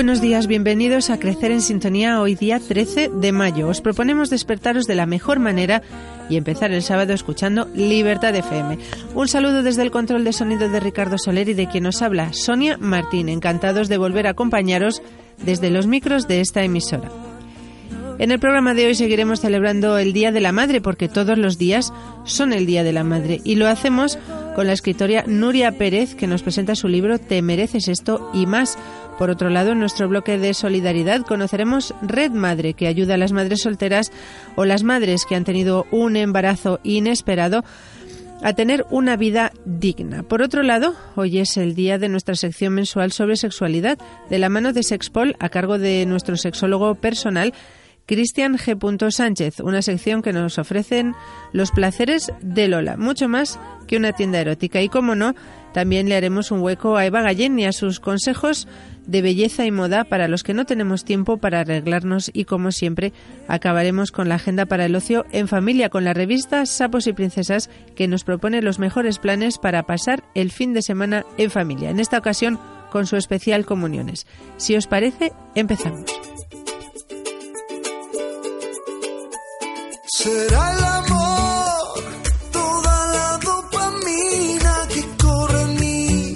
Buenos días, bienvenidos a Crecer en Sintonía hoy día 13 de mayo. Os proponemos despertaros de la mejor manera y empezar el sábado escuchando Libertad FM. Un saludo desde el control de sonido de Ricardo Soler y de quien nos habla, Sonia Martín. Encantados de volver a acompañaros desde los micros de esta emisora. En el programa de hoy seguiremos celebrando el Día de la Madre porque todos los días son el Día de la Madre y lo hacemos con la escritora Nuria Pérez que nos presenta su libro Te mereces esto y más. Por otro lado, en nuestro bloque de solidaridad conoceremos Red Madre que ayuda a las madres solteras o las madres que han tenido un embarazo inesperado a tener una vida digna. Por otro lado, hoy es el día de nuestra sección mensual sobre sexualidad, de la mano de Sexpol, a cargo de nuestro sexólogo personal, Cristian G. Sánchez, una sección que nos ofrecen los placeres de Lola, mucho más que una tienda erótica. Y como no, también le haremos un hueco a Eva Gallén y a sus consejos de belleza y moda para los que no tenemos tiempo para arreglarnos y como siempre acabaremos con la agenda para el ocio en familia con la revista Sapos y Princesas que nos propone los mejores planes para pasar el fin de semana en familia. En esta ocasión con su especial comuniones. Si os parece, empezamos.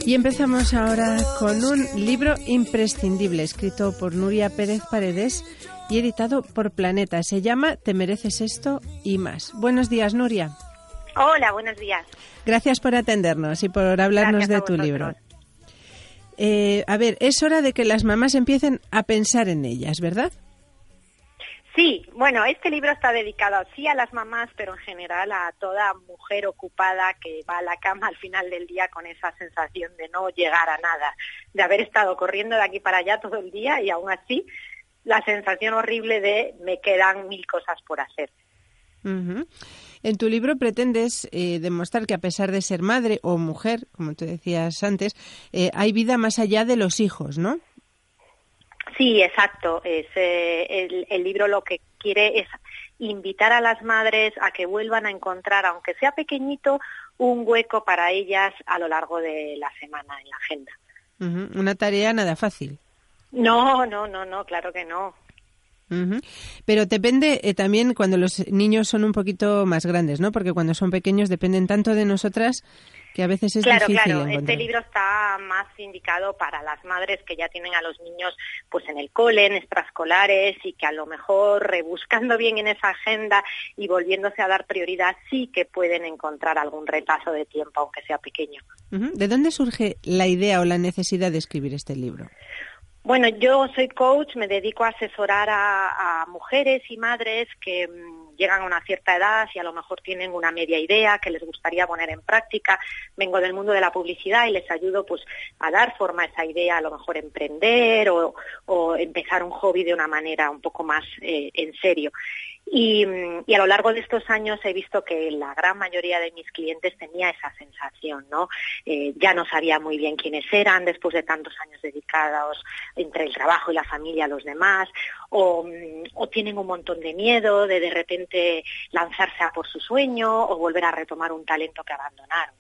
Y empezamos ahora con un libro imprescindible escrito por Nuria Pérez Paredes y editado por Planeta. Se llama Te mereces esto y más. Buenos días, Nuria. Hola, buenos días. Gracias por atendernos y por hablarnos de tu libro. Eh, a ver, es hora de que las mamás empiecen a pensar en ellas, ¿verdad? Sí, bueno, este libro está dedicado sí a las mamás, pero en general a toda mujer ocupada que va a la cama al final del día con esa sensación de no llegar a nada, de haber estado corriendo de aquí para allá todo el día y aún así la sensación horrible de me quedan mil cosas por hacer. En tu libro pretendes eh, demostrar que a pesar de ser madre o mujer, como tú decías antes, eh, hay vida más allá de los hijos, ¿no? Sí, exacto. Es, eh, el, libro lo que quiere es invitar a las madres a que vuelvan a encontrar, aunque sea pequeñito, un hueco para ellas a lo largo de la semana en la agenda. Una tarea nada fácil. No, no, no, no, claro que no. Pero depende eh, también cuando los niños son un poquito más grandes, ¿no? Porque cuando son pequeños dependen tanto de nosotras que a veces es claro, difícil. Claro, este libro está más indicado para las madres que ya tienen a los niños pues en el cole, en extraescolares y que a lo mejor rebuscando bien en esa agenda y volviéndose a dar prioridad sí que pueden encontrar algún retazo de tiempo, aunque sea pequeño. ¿De dónde surge la idea o la necesidad de escribir este libro? Bueno, yo soy coach, me dedico a asesorar a, mujeres y madres que mm, llegan a una cierta edad y a lo mejor tienen una media idea que les gustaría poner en práctica. Vengo del mundo de la publicidad y les ayudo pues a dar forma a esa idea, a lo mejor emprender o, empezar un hobby de una manera un poco más eh, en serio. Y, a lo largo de estos años he visto que la gran mayoría de mis clientes tenía esa sensación, ¿no? Eh, ya no sabía muy bien quiénes eran después de tantos años dedicados entre el trabajo y la familia a los demás, o, tienen un montón de miedo de de repente lanzarse a por su sueño o volver a retomar un talento que abandonaron.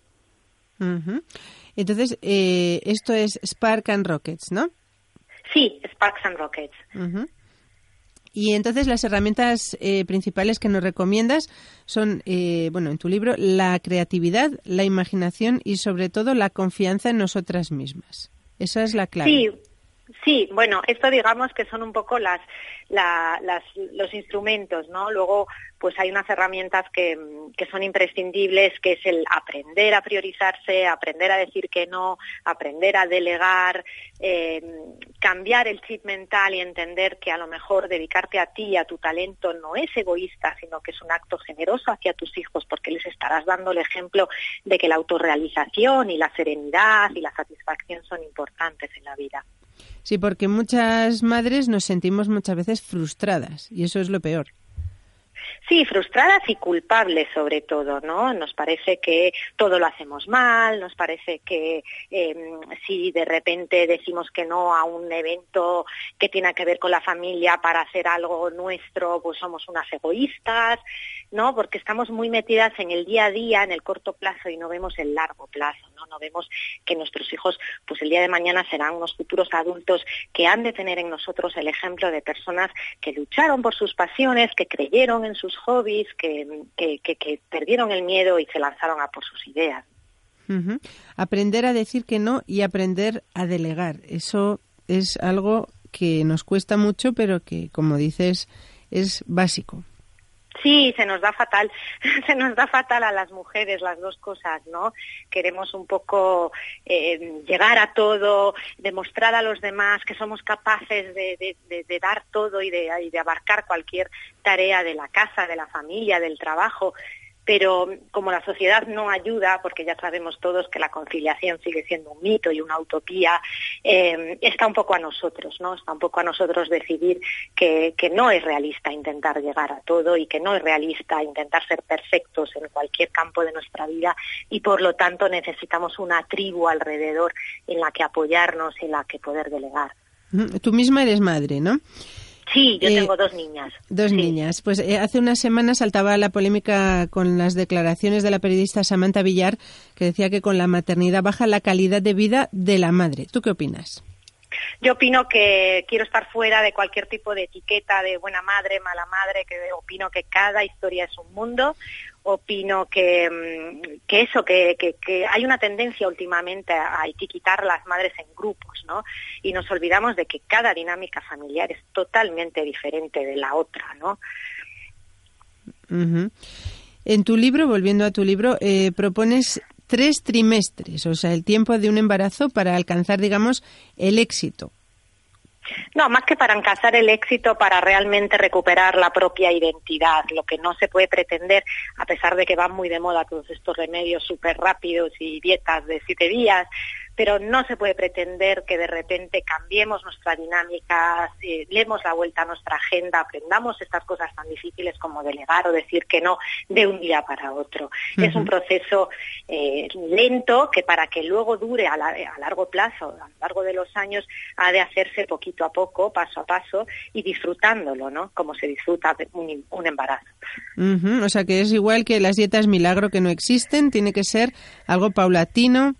Entonces, eh, esto es Spark and Rockets, ¿no? Sí, Sparks and Rockets. Y entonces las herramientas eh, principales que nos recomiendas son, eh, bueno, en tu libro, la creatividad, la imaginación y sobre todo la confianza en nosotras mismas. Esa es la clave. Sí, sí, bueno, esto digamos que son un poco los instrumentos, ¿no? Luego, pues hay unas herramientas que, son imprescindibles, que es el aprender a priorizarse, aprender a decir que no, aprender a delegar, eh, cambiar el chip mental y entender que a lo mejor dedicarte a ti y a tu talento no es egoísta, sino que es un acto generoso hacia tus hijos, porque les estarás dando el ejemplo de que la autorrealización y la serenidad y la satisfacción son importantes en la vida. Sí, porque muchas madres nos sentimos muchas veces frustradas y eso es lo peor. Sí, frustradas y culpables sobre todo, ¿no? Nos parece que todo lo hacemos mal, nos parece que em, si de repente decimos que no a un evento que tiene que ver con la familia para hacer algo nuestro, pues somos unas egoístas, ¿no? Porque estamos muy metidas en el día a día, en el corto plazo y no vemos el largo plazo, ¿no? No vemos que nuestros hijos, pues el día de mañana serán unos futuros adultos que han de tener en nosotros el ejemplo de personas que lucharon por sus pasiones, que creyeron en sus hobbies, que, que, perdieron el miedo y se lanzaron a por sus ideas. Aprender a decir que no y aprender a delegar. Eso es algo que nos cuesta mucho, pero que, como dices, es básico. Sí, se nos da fatal, se nos da fatal a las mujeres las dos cosas, ¿no? Queremos un poco eh, llegar a todo, demostrar a los demás que somos capaces de, dar todo y de abarcar cualquier tarea de la casa, de la familia, del trabajo pero como la sociedad no ayuda, porque ya sabemos todos que la conciliación sigue siendo un mito y una utopía, eh, está un poco a nosotros, ¿no? Está un poco a nosotros decidir que, que, no es realista intentar llegar a todo y que no es realista intentar ser perfectos en cualquier campo de nuestra vida y por lo tanto necesitamos una tribu alrededor en la que apoyarnos, en la que poder delegar. Tú misma eres madre, ¿no? Sí, yo eh, tengo dos niñas. Dos niñas. Pues eh, hace unas semanas saltaba la polémica con las declaraciones de la periodista Samantha Villar, que decía que con la maternidad baja la calidad de vida de la madre. ¿Tú qué opinas? Yo opino que quiero estar fuera de cualquier tipo de etiqueta de buena madre, mala madre, que opino que cada historia es un mundo, opino que, mm, que eso, que, que, hay una tendencia últimamente a etiquetar las madres en grupos, ¿no? Y nos olvidamos de que cada dinámica familiar es totalmente diferente de la otra, ¿no? En tu libro, volviendo a tu libro, eh, propones tres trimestres, o sea, el tiempo de un embarazo para alcanzar, digamos, el éxito. No, más que para alcanzar el éxito, para realmente recuperar la propia identidad, lo que no se puede pretender, a pesar de que van muy de moda todos estos remedios súper rápidos y dietas de siete días, pero no se puede pretender que de repente cambiemos nuestra dinámica, eh, demos la vuelta a nuestra agenda, aprendamos estas cosas tan difíciles como delegar o decir que no de un día para otro. Es un proceso eh, lento que para que luego dure a, largo plazo, a lo largo de los años, ha de hacerse poquito a poco, paso a paso y disfrutándolo, ¿no? Como se disfruta un, un embarazo. O sea que es igual que las dietas milagro que no existen, tiene que ser algo paulatino,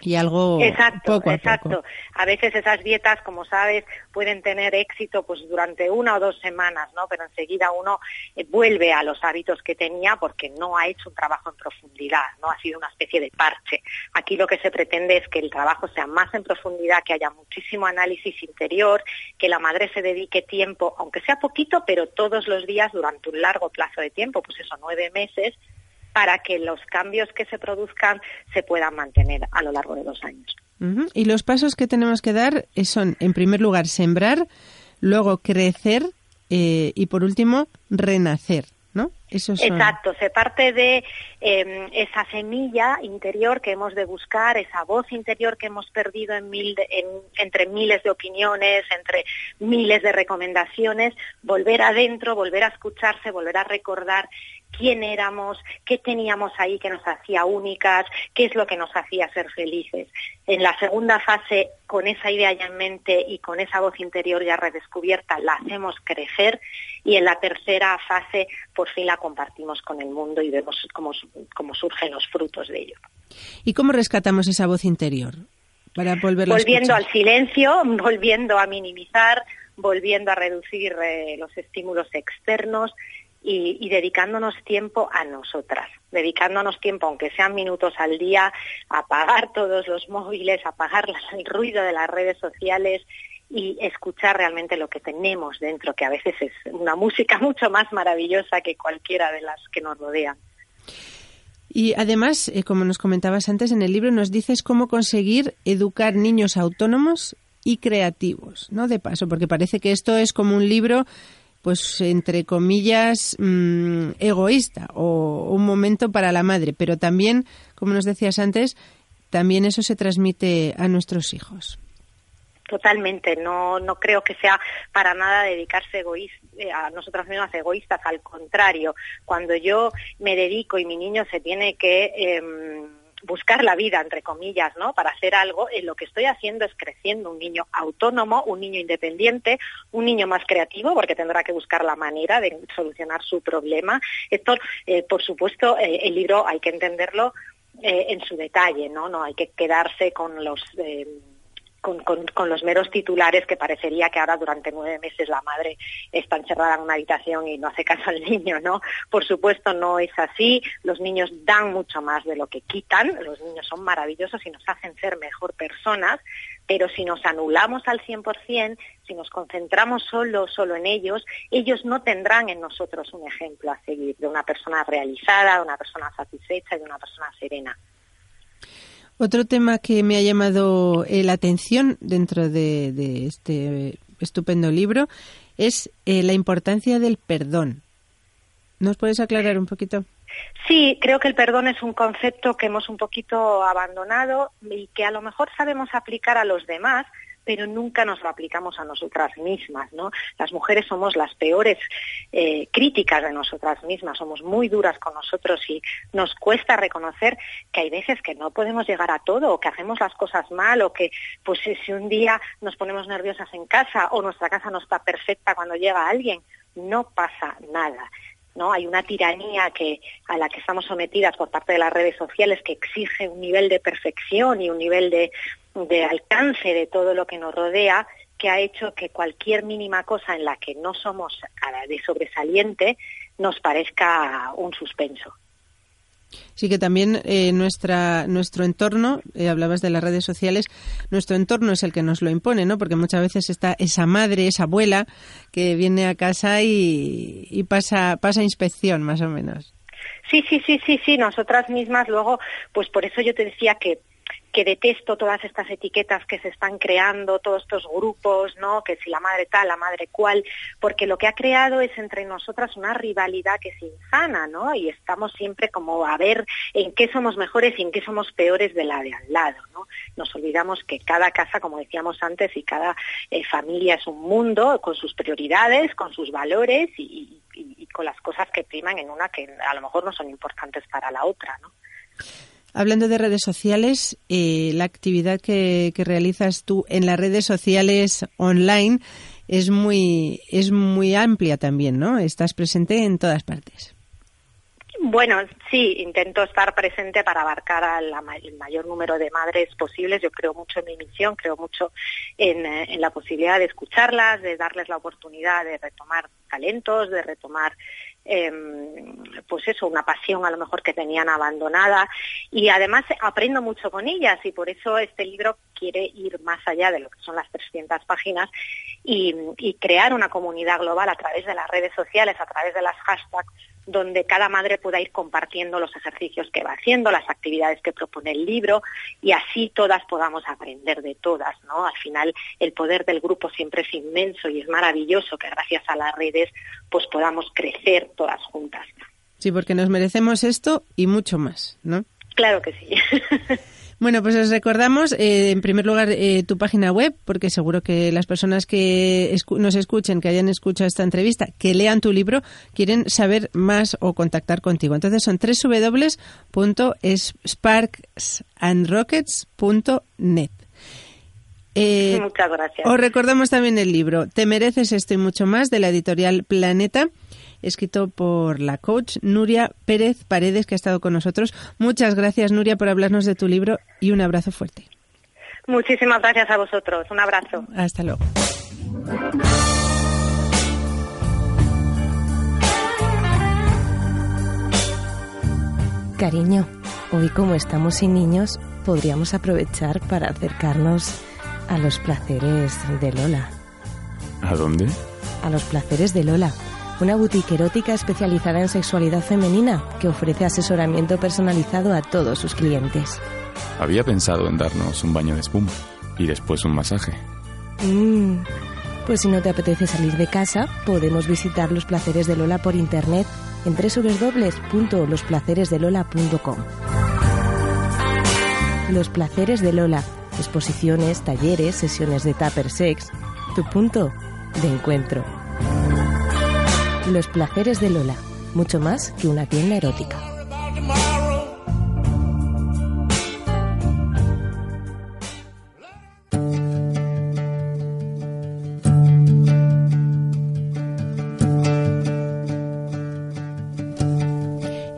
y algo exacto, poco a exacto. A veces esas dietas, como sabes, pueden tener éxito pues durante una o dos semanas, ¿no? Pero enseguida uno eh, vuelve a los hábitos que tenía porque no ha hecho un trabajo en profundidad, no ha sido una especie de parche. Aquí lo que se pretende es que el trabajo sea más en profundidad, que haya muchísimo análisis interior, que la madre se dedique tiempo, aunque sea poquito, pero todos los días durante un largo plazo de tiempo, pues eso, nueve meses, para que los cambios que se produzcan se puedan mantener a lo largo de los años. Y los pasos que tenemos que dar son, en primer lugar, sembrar, luego crecer eh, y, por último, renacer. ¿No? Exacto, se parte de em, esa semilla interior que hemos de buscar, esa voz interior que hemos perdido entre miles de opiniones, entre miles de recomendaciones, volver adentro, volver a escucharse, volver a recordar quién éramos, qué teníamos ahí que nos hacía únicas, qué es lo que nos hacía ser felices. En la segunda fase, con esa idea ya en mente y con esa voz interior ya redescubierta, la hacemos crecer y en la tercera fase, por fin la compartimos con el mundo y vemos cómo, surgen los frutos de ello. ¿Y cómo rescatamos esa voz interior? Para volviendo al silencio, volviendo a minimizar, volviendo a reducir eh, los estímulos externos, y, dedicándonos tiempo a nosotras, dedicándonos tiempo, aunque sean minutos al día, a apagar todos los móviles, a apagar el ruido de las redes sociales y escuchar realmente lo que tenemos dentro, que a veces es una música mucho más maravillosa que cualquiera de las que nos rodean. Y además, eh, como nos comentabas antes en el libro, nos dices cómo conseguir educar niños autónomos y creativos, ¿no? De paso, porque parece que esto es como un libro pues entre comillas, mm, egoísta o un momento para la madre, pero también, como nos decías antes, también eso se transmite a nuestros hijos. Totalmente, no, no creo que sea para nada dedicarse eh, a nosotras mismas egoístas, al contrario, cuando yo me dedico y mi niño se tiene que em, buscar la vida, entre comillas, ¿no? Para hacer algo, en lo que estoy haciendo es creciendo un niño autónomo, un niño independiente, un niño más creativo, porque tendrá que buscar la manera de solucionar su problema. Esto, eh, por supuesto, eh, el libro hay que entenderlo en su detalle, ¿no? No hay que quedarse con los con, con, los meros titulares que parecería que ahora durante nueve meses la madre está encerrada en una habitación y no hace caso al niño, ¿no? Por supuesto no es así, los niños dan mucho más de lo que quitan, los niños son maravillosos y nos hacen ser mejor personas, pero si nos anulamos al 100%, si nos concentramos solo, solo en ellos, ellos no tendrán en nosotros un ejemplo a seguir de una persona realizada, de una persona satisfecha y de una persona serena. Otro tema que me ha llamado eh, la atención dentro de, este estupendo libro es eh, la importancia del perdón. ¿Nos puedes aclarar un poquito? Sí, creo que el perdón es un concepto que hemos un poquito abandonado y que a lo mejor sabemos aplicar a los demás, pero nunca nos lo aplicamos a nosotras mismas, ¿no? Las mujeres somos las peores eh, críticas de nosotras mismas, somos muy duras con nosotros y nos cuesta reconocer que hay veces que no podemos llegar a todo o que hacemos las cosas mal o que pues si un día nos ponemos nerviosas en casa o nuestra casa no está perfecta cuando llega alguien, no pasa nada. ¿no? Hay una tiranía que, a la que estamos sometidas por parte de las redes sociales que exige un nivel de perfección y un nivel de, de alcance de todo lo que nos rodea que ha hecho que cualquier mínima cosa en la que no somos de sobresaliente nos parezca un suspenso. Sí que también eh, nuestra, nuestro entorno, eh, hablabas de las redes sociales, nuestro entorno es el que nos lo impone, ¿no? Porque muchas veces está esa madre, esa abuela que viene a casa y, y pasa, pasa inspección, más o menos. Sí, sí, sí, sí, sí. Nosotras mismas luego, pues por eso yo te decía que que detesto todas estas etiquetas que se están creando, todos estos grupos, ¿no? Que si la madre tal, la madre cual, porque lo que ha creado es entre nosotras una rivalidad que es insana, ¿no? Y estamos siempre como a ver en qué somos mejores y en qué somos peores de la de al lado, ¿no? Nos olvidamos que cada casa, como decíamos antes, y cada eh, familia es un mundo con sus prioridades, con sus valores y, y con las cosas que priman en una que a lo mejor no son importantes para la otra, ¿no? Hablando de redes sociales, eh, la actividad que, realizas tú en las redes sociales online es muy, es muy amplia también, ¿no? Estás presente en todas partes. Bueno, sí, intento estar presente para abarcar al mayor número de madres posibles. Yo creo mucho en mi misión, creo mucho en, eh, en, la posibilidad de escucharlas, de darles la oportunidad de retomar talentos, de retomar Em, pues eso, una pasión a lo mejor que tenían abandonada. Y además aprendo mucho con ellas y por eso este libro quiere ir más allá de lo que son las 300 páginas y, y crear una comunidad global a través de las redes sociales, a través de las hashtags donde cada madre pueda ir compartiendo los ejercicios que va haciendo, las actividades que propone el libro y así todas podamos aprender de todas, ¿no? Al final el poder del grupo siempre es inmenso y es maravilloso que gracias a las redes pues podamos crecer todas juntas. Sí, porque nos merecemos esto y mucho más, ¿no? Claro que sí. Bueno, pues os recordamos, eh, en primer lugar, eh, tu página web, porque seguro que las personas que nos escuchen, que hayan escuchado esta entrevista, que lean tu libro, quieren saber más o contactar contigo. Entonces son www.sparksandrockets.net. Eh, Muchas gracias. Os recordamos también el libro Te mereces esto y mucho más de la editorial Planeta escrito por la coach Nuria Pérez Paredes, que ha estado con nosotros. Muchas gracias, Nuria, por hablarnos de tu libro y un abrazo fuerte. Muchísimas gracias a vosotros. Un abrazo. Hasta luego. Cariño, hoy como estamos sin niños, podríamos aprovechar para acercarnos a los placeres de Lola. ¿A dónde? A los placeres de Lola una boutique erótica especializada en sexualidad femenina que ofrece asesoramiento personalizado a todos sus clientes. Había pensado en darnos un baño de espuma y después un masaje. Mm, pues si no te apetece salir de casa, podemos visitar los placeres de Lola por internet en www.losplaceresdelola.com. Los placeres de Lola exposiciones, talleres, sesiones de Tupper Sex, tu punto de encuentro. Los placeres de Lola, mucho más que una tienda erótica.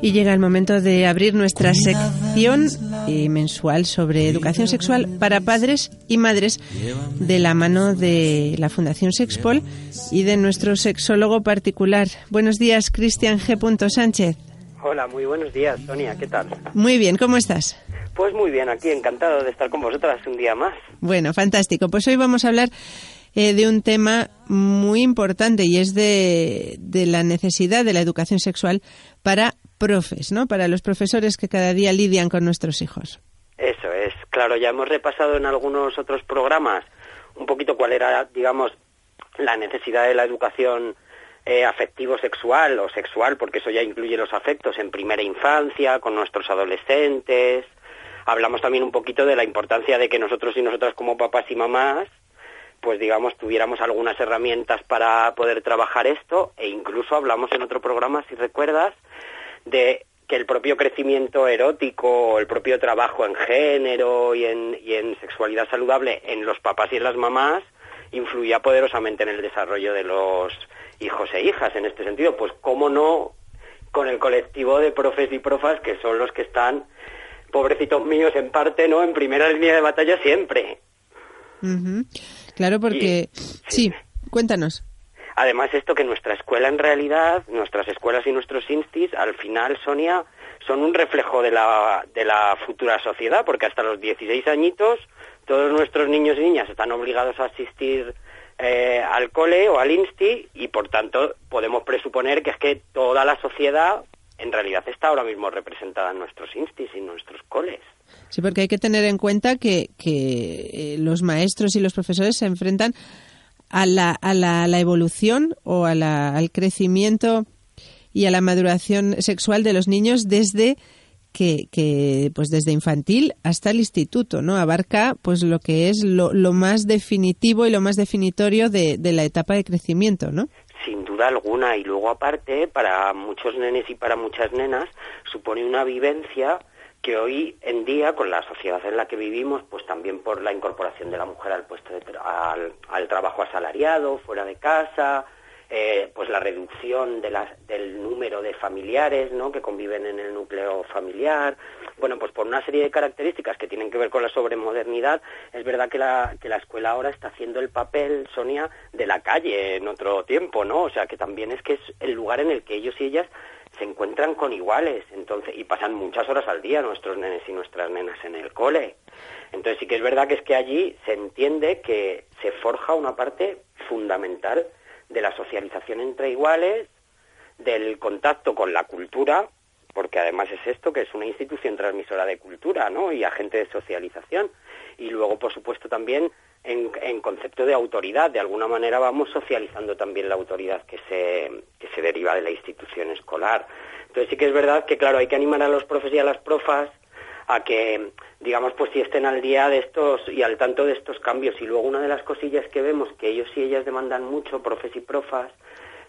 Y llega el momento de abrir nuestra sección eh, mensual sobre educación sexual para padres y madres de la mano de la Fundación Sexpol y de nuestro sexólogo particular. Buenos días, Cristian G. Sánchez. Hola, muy buenos días, Sonia, ¿qué tal? Muy bien, ¿cómo estás? Pues muy bien, aquí encantado de estar con vosotras un día más. Bueno, fantástico. Pues hoy vamos a hablar eh, de un tema muy importante y es de, de la necesidad de la educación sexual para profes, ¿no? Para los profesores que cada día lidian con nuestros hijos. Eso es, claro, ya hemos repasado en algunos otros programas un poquito cuál era, digamos, la necesidad de la educación eh, afectivo-sexual o sexual, porque eso ya incluye los afectos en primera infancia, con nuestros adolescentes. Hablamos también un poquito de la importancia de que nosotros y nosotras como papás y mamás, pues digamos, tuviéramos algunas herramientas para poder trabajar esto e incluso hablamos en otro programa, si recuerdas, de que el propio crecimiento erótico el propio trabajo en género y en, y en sexualidad saludable en los papás y en las mamás influía poderosamente en el desarrollo de los hijos e hijas. En este sentido, pues cómo no con el colectivo de profes y profas que son los que están, pobrecitos míos en parte, ¿no? En primera línea de batalla siempre. Claro, porque... sí, cuéntanos. Además, esto que nuestra escuela en realidad, nuestras escuelas y nuestros instis, al final, Sonia, son un reflejo de la, de la futura sociedad, porque hasta los 16 añitos todos nuestros niños y niñas están obligados a asistir eh, al cole o al insti y, por tanto, podemos presuponer que es que toda la sociedad en realidad está ahora mismo representada en nuestros instis y en nuestros coles. Sí, porque hay que tener en cuenta que, que eh, los maestros y los profesores se enfrentan a la, a la, la evolución o a la, al crecimiento y a la maduración sexual de los niños desde que, que, pues desde infantil hasta el instituto, ¿no? Abarca pues lo que es lo, lo más definitivo y lo más definitorio de, de, la etapa de crecimiento, ¿no? Sin duda alguna. Y luego aparte, para muchos nenes y para muchas nenas, supone una vivencia que hoy en día, con la sociedad en la que vivimos, pues también por la incorporación de la mujer al puesto de al, trabajo asalariado, fuera de casa, eh, pues la reducción del número de familiares ¿no? que conviven en el núcleo familiar. Bueno, pues por una serie de características que tienen que ver con la sobremodernidad, es verdad que la, que la escuela ahora está haciendo el papel, Sonia, de la calle en otro tiempo, ¿no? O sea, que también es que es el lugar en el que ellos y ellas se encuentran con iguales, entonces, y pasan muchas horas al día nuestros nenes y nuestras nenas en el cole. Entonces sí que es verdad que es que allí se entiende que se forja una parte fundamental de la socialización entre iguales, del contacto con la cultura, porque además es esto que es una institución transmisora de cultura, ¿no? Y agente de socialización. Y luego, por supuesto, también en, concepto de autoridad. De alguna manera vamos socializando también la autoridad que se, que se deriva de la institución escolar. Entonces sí que es verdad que, claro, hay que animar a los profes y a las profas a que, digamos, pues si estén al día de estos y al tanto de estos cambios. Y luego una de las cosillas que vemos que ellos y ellas demandan mucho, profes y profas,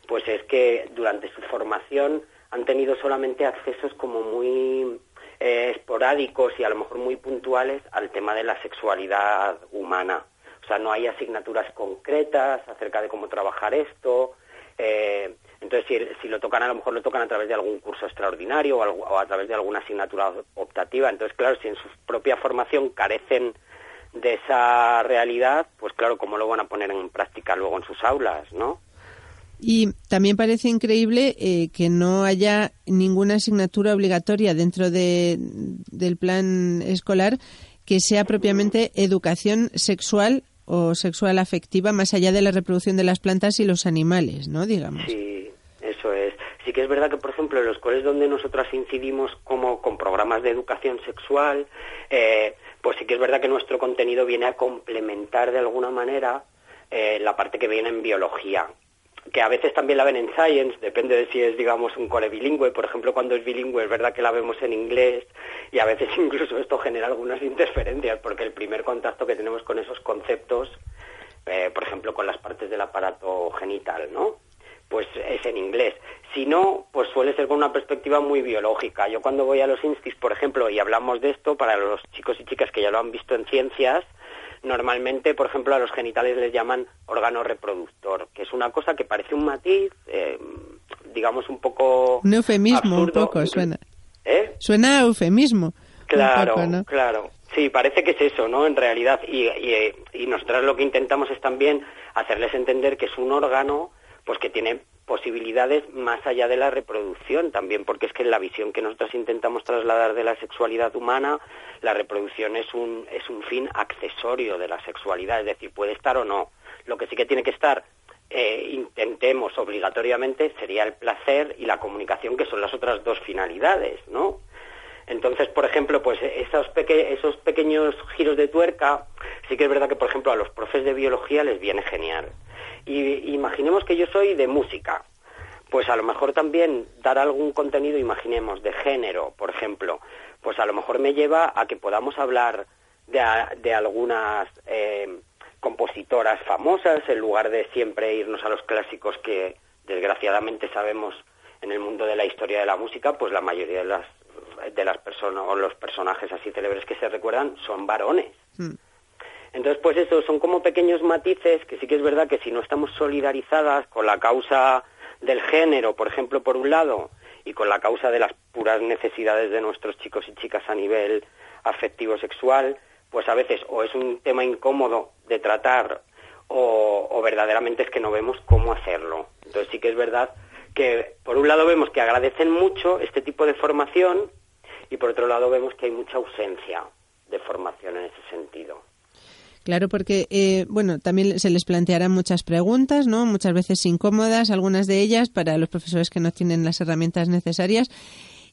pues es que durante su formación han tenido solamente accesos como muy eh, esporádicos y a lo mejor muy puntuales al tema de la sexualidad humana. O sea, no hay asignaturas concretas acerca de cómo trabajar esto. Eh, entonces, si, si, lo tocan, a lo mejor lo tocan a través de algún curso extraordinario o, algo, o, a través de alguna asignatura optativa. Entonces, claro, si en su propia formación carecen de esa realidad, pues claro, ¿cómo lo van a poner en práctica luego en sus aulas, no? Y también parece increíble eh, que no haya ninguna asignatura obligatoria dentro de, del plan escolar que sea propiamente educación sexual o sexual afectiva más allá de la reproducción de las plantas y los animales, ¿no? Digamos. Sí, eso es. Sí que es verdad que, por ejemplo, en los colegios donde nosotras incidimos como con programas de educación sexual, eh, pues sí que es verdad que nuestro contenido viene a complementar de alguna manera eh, la parte que viene en biología que a veces también la ven en Science, depende de si es, digamos, un cole bilingüe. Por ejemplo, cuando es bilingüe, es verdad que la vemos en inglés y a veces incluso esto genera algunas interferencias porque el primer contacto que tenemos con esos conceptos, eh, por ejemplo, con las partes del aparato genital, ¿no? Pues es en inglés. Si no, pues suele ser con una perspectiva muy biológica. Yo cuando voy a los instis, por ejemplo, y hablamos de esto para los chicos y chicas que ya lo han visto en ciencias, normalmente, por ejemplo, a los genitales les llaman órgano reproductor, que es una cosa que parece un matiz, eh, digamos, un poco... Un eufemismo, un poco, suena. ¿Eh? Suena a eufemismo. Claro, claro. Sí, parece que es eso, ¿no? En realidad, y, y, y nosotros lo que intentamos es también hacerles entender que es un órgano, pues que tiene posibilidades más allá de la reproducción también, porque es que la visión que nosotros intentamos trasladar de la sexualidad humana, la reproducción es un, es un fin accesorio de la sexualidad, es decir, puede estar o no. Lo que sí que tiene que estar, eh, intentemos obligatoriamente, sería el placer y la comunicación, que son las otras dos finalidades, ¿no? Entonces, por ejemplo, pues esos, esos pequeños giros de tuerca, sí que es verdad que, por ejemplo, a los profes de biología les viene genial y imaginemos que yo soy de música, pues a lo mejor también dar algún contenido, imaginemos, de género, por ejemplo, pues a lo mejor me lleva a que podamos hablar de, de algunas eh, compositoras famosas en lugar de siempre irnos a los clásicos que desgraciadamente sabemos en el mundo de la historia de la música, pues la mayoría de las de las personas o los personajes así célebres que se recuerdan son varones. Mm. Entonces, pues eso, son como pequeños matices que sí que es verdad que si no estamos solidarizadas con la causa del género, por ejemplo, por un lado, y con la causa de las puras necesidades de nuestros chicos y chicas a nivel afectivo sexual, pues a veces o es un tema incómodo de tratar o, o verdaderamente es que no vemos cómo hacerlo. Entonces sí que es verdad que por un lado vemos que agradecen mucho este tipo de formación y por otro lado vemos que hay mucha ausencia de formación en ese sentido. Claro, porque, eh, bueno, también se les plantearán muchas preguntas, ¿no? Muchas veces incómodas, algunas de ellas para los profesores que no tienen las herramientas necesarias.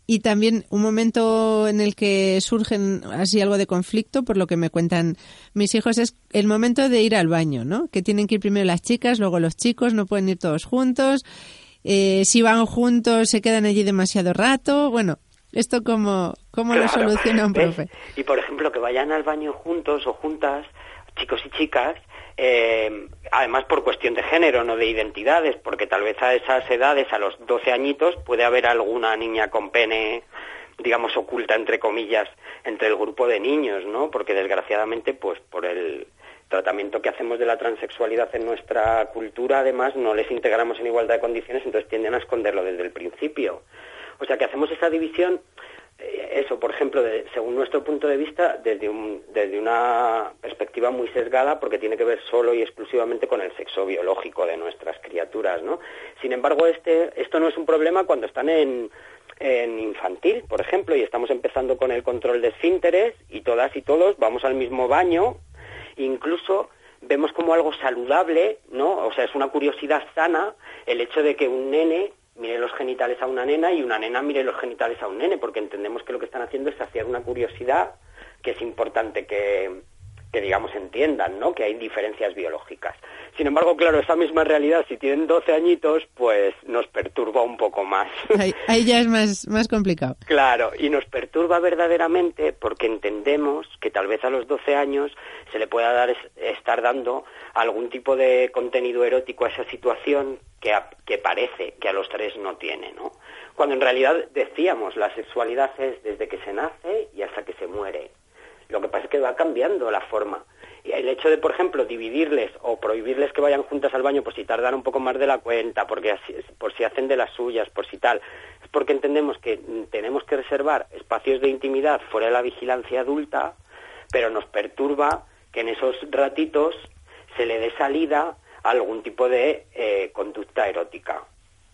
Y también un momento en el que surgen así algo de conflicto, por lo que me cuentan mis hijos, es el momento de ir al baño, ¿no? Que tienen que ir primero las chicas, luego los chicos, no pueden ir todos juntos. Eh, si van juntos, se quedan allí demasiado rato. Bueno, ¿esto cómo, cómo lo soluciona un profe? Y por ejemplo, que vayan al baño juntos o juntas chicos y chicas, eh, además por cuestión de género, no de identidades, porque tal vez a esas edades, a los 12 añitos, puede haber alguna niña con pene, digamos, oculta, entre comillas, entre el grupo de niños, ¿no? Porque desgraciadamente, pues por el tratamiento que hacemos de la transexualidad en nuestra cultura, además, no les integramos en igualdad de condiciones, entonces tienden a esconderlo desde el principio. O sea que hacemos esa división eso, por ejemplo, según nuestro punto de vista, desde, un, desde una perspectiva muy sesgada, porque tiene que ver solo y exclusivamente con el sexo biológico de nuestras criaturas, ¿no? Sin embargo, este, esto no es un problema cuando están en, en infantil, por ejemplo, y estamos empezando con el control de esfínteres y todas y todos vamos al mismo baño, incluso vemos como algo saludable, ¿no? O sea, es una curiosidad sana el hecho de que un nene mire los genitales a una nena y una nena mire los genitales a un nene, porque entendemos que lo que están haciendo es saciar una curiosidad que es importante que, que digamos entiendan, ¿no? Que hay diferencias biológicas. Sin embargo, claro, esa misma realidad, si tienen 12 añitos, pues nos perturba un poco más. Ahí, ya es más, más complicado. Claro, y nos perturba verdaderamente porque entendemos que tal vez a los 12 años se le pueda dar, estar dando algún tipo de contenido erótico a esa situación que, que parece que a los tres no tiene, ¿no? Cuando en realidad decíamos, la sexualidad es desde que se nace y hasta que se muere lo que pasa es que va cambiando la forma. Y el hecho de, por ejemplo, dividirles o prohibirles que vayan juntas al baño por si tardan un poco más de la cuenta, porque por si hacen de las suyas, por si tal, es porque entendemos que tenemos que reservar espacios de intimidad fuera de la vigilancia adulta, pero nos perturba que en esos ratitos se le dé salida a algún tipo de eh, conducta erótica.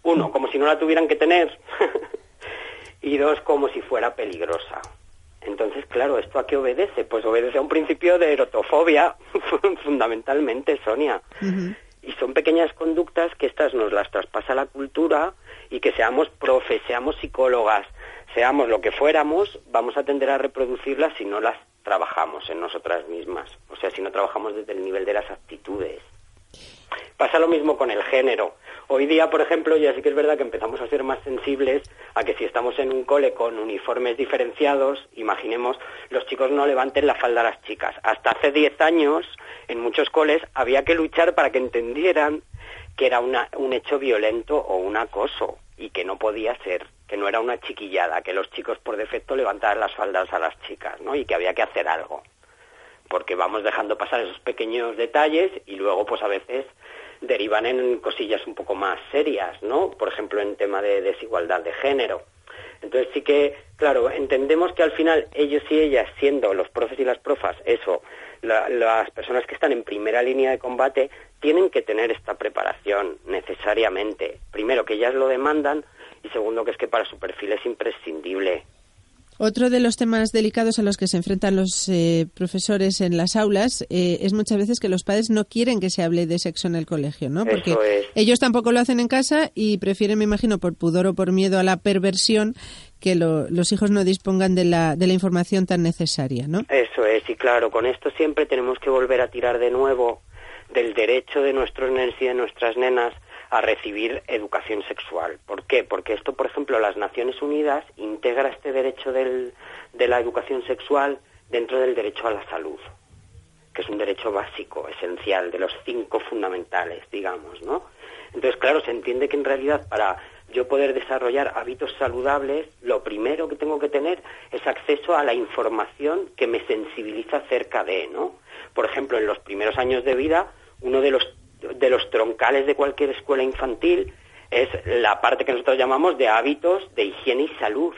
Uno, como si no la tuvieran que tener, y dos, como si fuera peligrosa. Entonces, claro, ¿esto a qué obedece? Pues obedece a un principio de erotofobia, fundamentalmente, Sonia. Y son pequeñas conductas que estas nos las traspasa la cultura y que seamos profes, seamos psicólogas, seamos lo que fuéramos, vamos a tender a reproducirlas si no las trabajamos en nosotras mismas. O sea, si no trabajamos desde el nivel de las actitudes. Pasa lo mismo con el género. Hoy día, por ejemplo, ya sí que es verdad que empezamos a ser más sensibles a que si estamos en un cole con uniformes diferenciados, imaginemos, los chicos no levanten la falda a las chicas. Hasta hace 10 años, en muchos coles, había que luchar para que entendieran que era un hecho violento o un acoso y que no podía ser, que no era una chiquillada, que los chicos por defecto levantaban las faldas a las chicas, ¿no? Y que había que hacer algo. Porque vamos dejando pasar esos pequeños detalles y luego, pues a veces derivan en cosillas un poco más serias, ¿no? Por ejemplo, en tema de desigualdad de género. Entonces sí que, claro, entendemos que al final ellos y ellas, siendo los profes y las profas, eso, las personas que están en primera línea de combate, tienen que tener esta preparación necesariamente. Primero, que ellas lo demandan y segundo, que es que para su perfil es imprescindible. Otro de los temas delicados a los que se enfrentan los eh, profesores en las aulas eh, es muchas veces que los padres no quieren que se hable de sexo en el colegio, ¿no? Porque ellos tampoco lo hacen en casa y prefieren, me imagino, por pudor o por miedo a la perversión, que los hijos no dispongan de la, de la información tan necesaria, ¿no? Eso es, y claro, con esto siempre tenemos que volver a tirar de nuevo del derecho de nuestros nenes y de nuestras nenas a recibir educación sexual. ¿Por qué? Porque esto, por ejemplo, las Naciones Unidas integra este derecho de la educación sexual dentro del derecho a la salud, que es un derecho básico, esencial, de los cinco fundamentales, digamos, ¿no? Entonces, claro, se entiende que en realidad para yo poder desarrollar hábitos saludables, lo primero que tengo que tener es acceso a la información que me sensibiliza acerca de, ¿no? Por ejemplo, en los primeros años de vida, uno de los de los troncales de cualquier escuela infantil es la parte que nosotros llamamos de hábitos de higiene y salud.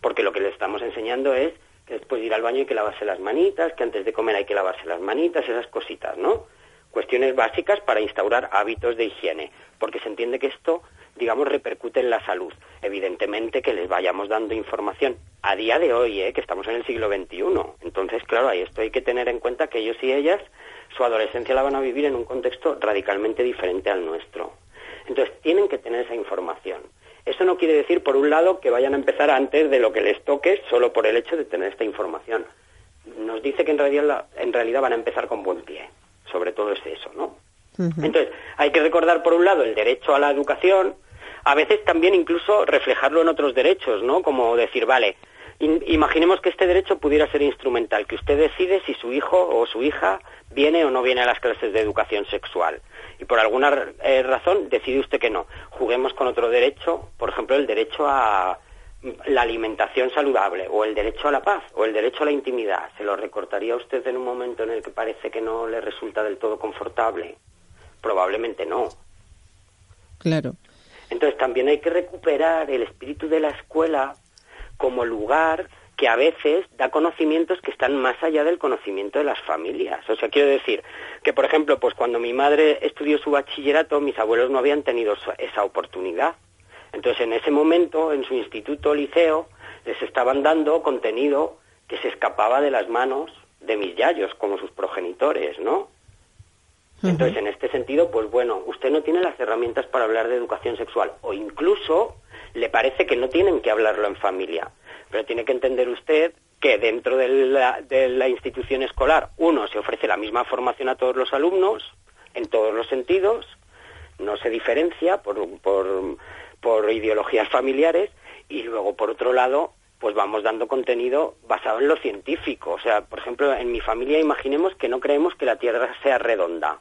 Porque lo que le estamos enseñando es que después de ir al baño hay que lavarse las manitas, que antes de comer hay que lavarse las manitas, esas cositas, ¿no? Cuestiones básicas para instaurar hábitos de higiene, porque se entiende que esto, digamos, repercute en la salud. Evidentemente que les vayamos dando información a día de hoy, ¿eh? que estamos en el siglo XXI. Entonces, claro, ahí esto hay que tener en cuenta que ellos y ellas su adolescencia la van a vivir en un contexto radicalmente diferente al nuestro. Entonces, tienen que tener esa información. Eso no quiere decir, por un lado, que vayan a empezar antes de lo que les toque solo por el hecho de tener esta información. Nos dice que en realidad, en realidad van a empezar con buen pie. Sobre todo es eso, ¿no? Entonces, hay que recordar, por un lado, el derecho a la educación, a veces también incluso reflejarlo en otros derechos, ¿no? Como decir, vale, imaginemos que este derecho pudiera ser instrumental, que usted decide si su hijo o su hija viene o no viene a las clases de educación sexual. Y por alguna eh, razón decide usted que no. Juguemos con otro derecho, por ejemplo, el derecho a la alimentación saludable, o el derecho a la paz, o el derecho a la intimidad. ¿Se lo recortaría usted en un momento en el que parece que no le resulta del todo confortable? Probablemente no. Claro. Entonces también hay que recuperar el espíritu de la escuela como lugar que a veces da conocimientos que están más allá del conocimiento de las familias. O sea, quiero decir que, por ejemplo, pues cuando mi madre estudió su bachillerato, mis abuelos no habían tenido esa oportunidad. Entonces, en ese momento, en su instituto, liceo, les estaban dando contenido que se escapaba de las manos de mis yayos, como sus progenitores, ¿no? Entonces, en este sentido, pues bueno, usted no tiene las herramientas para hablar de educación sexual o incluso le parece que no tienen que hablarlo en familia. Pero tiene que entender usted que dentro de la, institución escolar, uno, se ofrece la misma formación a todos los alumnos, en todos los sentidos, no se diferencia por, por ideologías familiares, y luego, por otro lado, pues vamos dando contenido basado en lo científico. O sea, por ejemplo, en mi familia imaginemos que no creemos que la Tierra sea redonda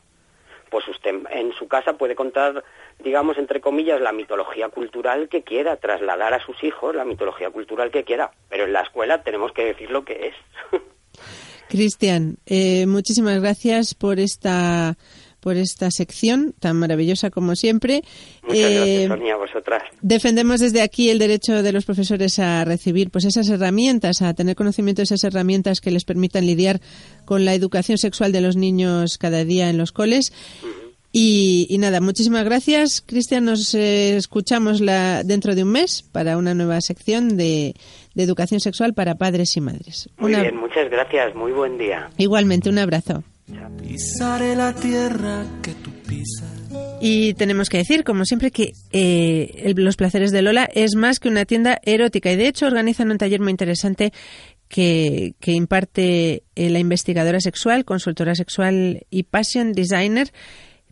pues usted en su casa puede contar, digamos, entre comillas, la mitología cultural que quiera, trasladar a sus hijos la mitología cultural que quiera, pero en la escuela tenemos que decir lo que es. Cristian, eh, muchísimas gracias por esta por esta sección tan maravillosa como siempre. Muchas gracias, eh, Sonia, a vosotras. Defendemos desde aquí el derecho de los profesores a recibir pues esas herramientas, a tener conocimiento de esas herramientas que les permitan lidiar con la educación sexual de los niños cada día en los coles. Y, nada, muchísimas gracias. Cristian, nos eh, escuchamos la, dentro de un mes para una nueva sección de, educación sexual para padres y madres. Muy bien, muchas gracias. Muy buen día. Igualmente, un abrazo. Y tenemos que decir, como siempre, que eh, Los Placeres de Lola es más que una tienda erótica. Y de hecho organizan un taller muy interesante que, que imparte eh, la investigadora sexual, consultora sexual y passion designer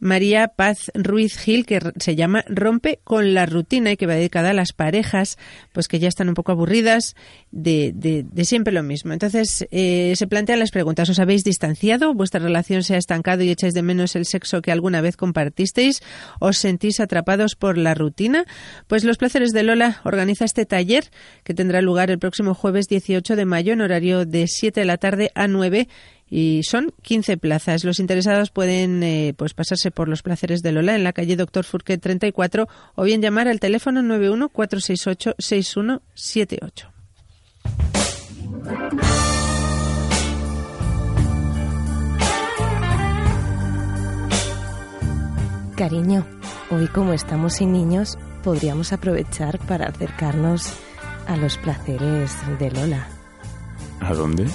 María Paz Ruiz Gil, que se llama Rompe con la rutina y que va dedicada a las parejas, pues que ya están un poco aburridas de, de, siempre lo mismo. Entonces, eh, se plantean las preguntas. ¿Os habéis distanciado? ¿Vuestra relación se ha estancado y echáis de menos el sexo que alguna vez compartisteis? ¿Os sentís atrapados por la rutina? Pues Los Placeres de Lola organiza este taller que tendrá lugar el próximo jueves 18 de mayo en horario de 7 de la tarde a 9 y son 15 plazas. Los interesados pueden eh, pues pasarse por los placeres de Lola en la calle Doctor Furquet 34 o bien llamar al teléfono 91 468 6178. Cariño, hoy como estamos sin niños, podríamos aprovechar para acercarnos a los placeres de Lola. ¿A dónde?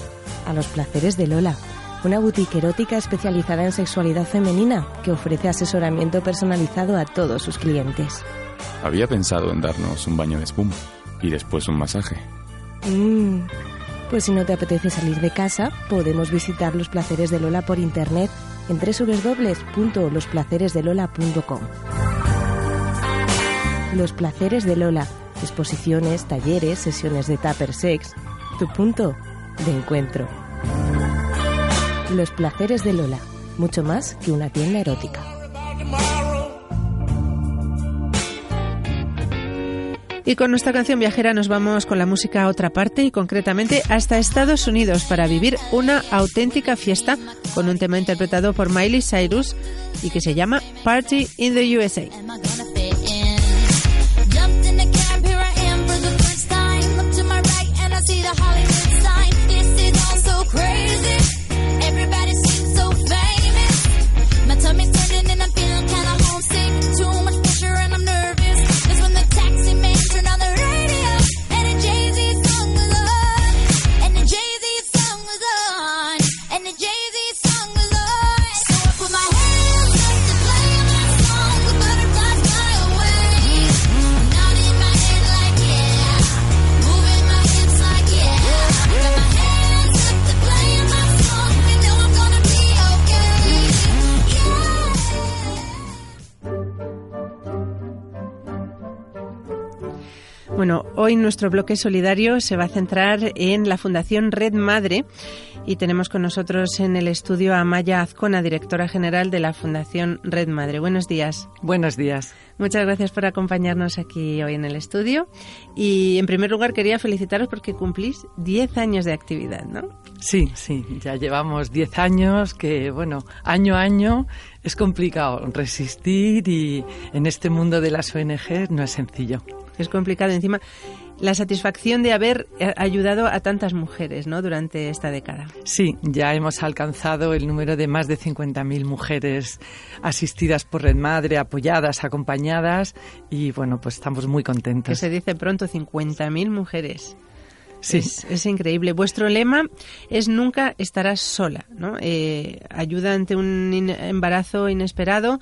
A los placeres de Lola, una boutique erótica especializada en sexualidad femenina que ofrece asesoramiento personalizado a todos sus clientes. Había pensado en darnos un baño de espuma y después un masaje. Mm, pues si no te apetece salir de casa, podemos visitar los placeres de Lola por internet en www.losplaceresdelola.com. Los placeres de Lola, exposiciones, talleres, sesiones de tupper sex, tu punto de encuentro. Los placeres de Lola, mucho más que una tienda erótica. Y con nuestra canción viajera nos vamos con la música a otra parte y concretamente hasta Estados Unidos para vivir una auténtica fiesta con un tema interpretado por Miley Cyrus y que se llama Party in the USA. Bueno, hoy nuestro bloque solidario se va a centrar en la Fundación Red Madre y tenemos con nosotros en el estudio a Maya Azcona, directora general de la Fundación Red Madre. Buenos días. Buenos días. Muchas gracias por acompañarnos aquí hoy en el estudio. Y en primer lugar quería felicitaros porque cumplís 10 años de actividad, ¿no? Sí, sí, ya llevamos 10 años que, bueno, año a año es complicado resistir y en este mundo de las ONG no es sencillo es complicado. Encima, la satisfacción de haber eh, ayudado a tantas mujeres ¿no? durante esta década. Sí, ya hemos alcanzado el número de más de 50.000 mujeres asistidas por Red Madre, apoyadas, acompañadas y bueno, pues estamos muy contentos. Que se dice pronto 50.000 mujeres. Sí. Es, increíble. Vuestro lema es nunca estarás sola, ¿no? Eh, ayuda ante un embarazo inesperado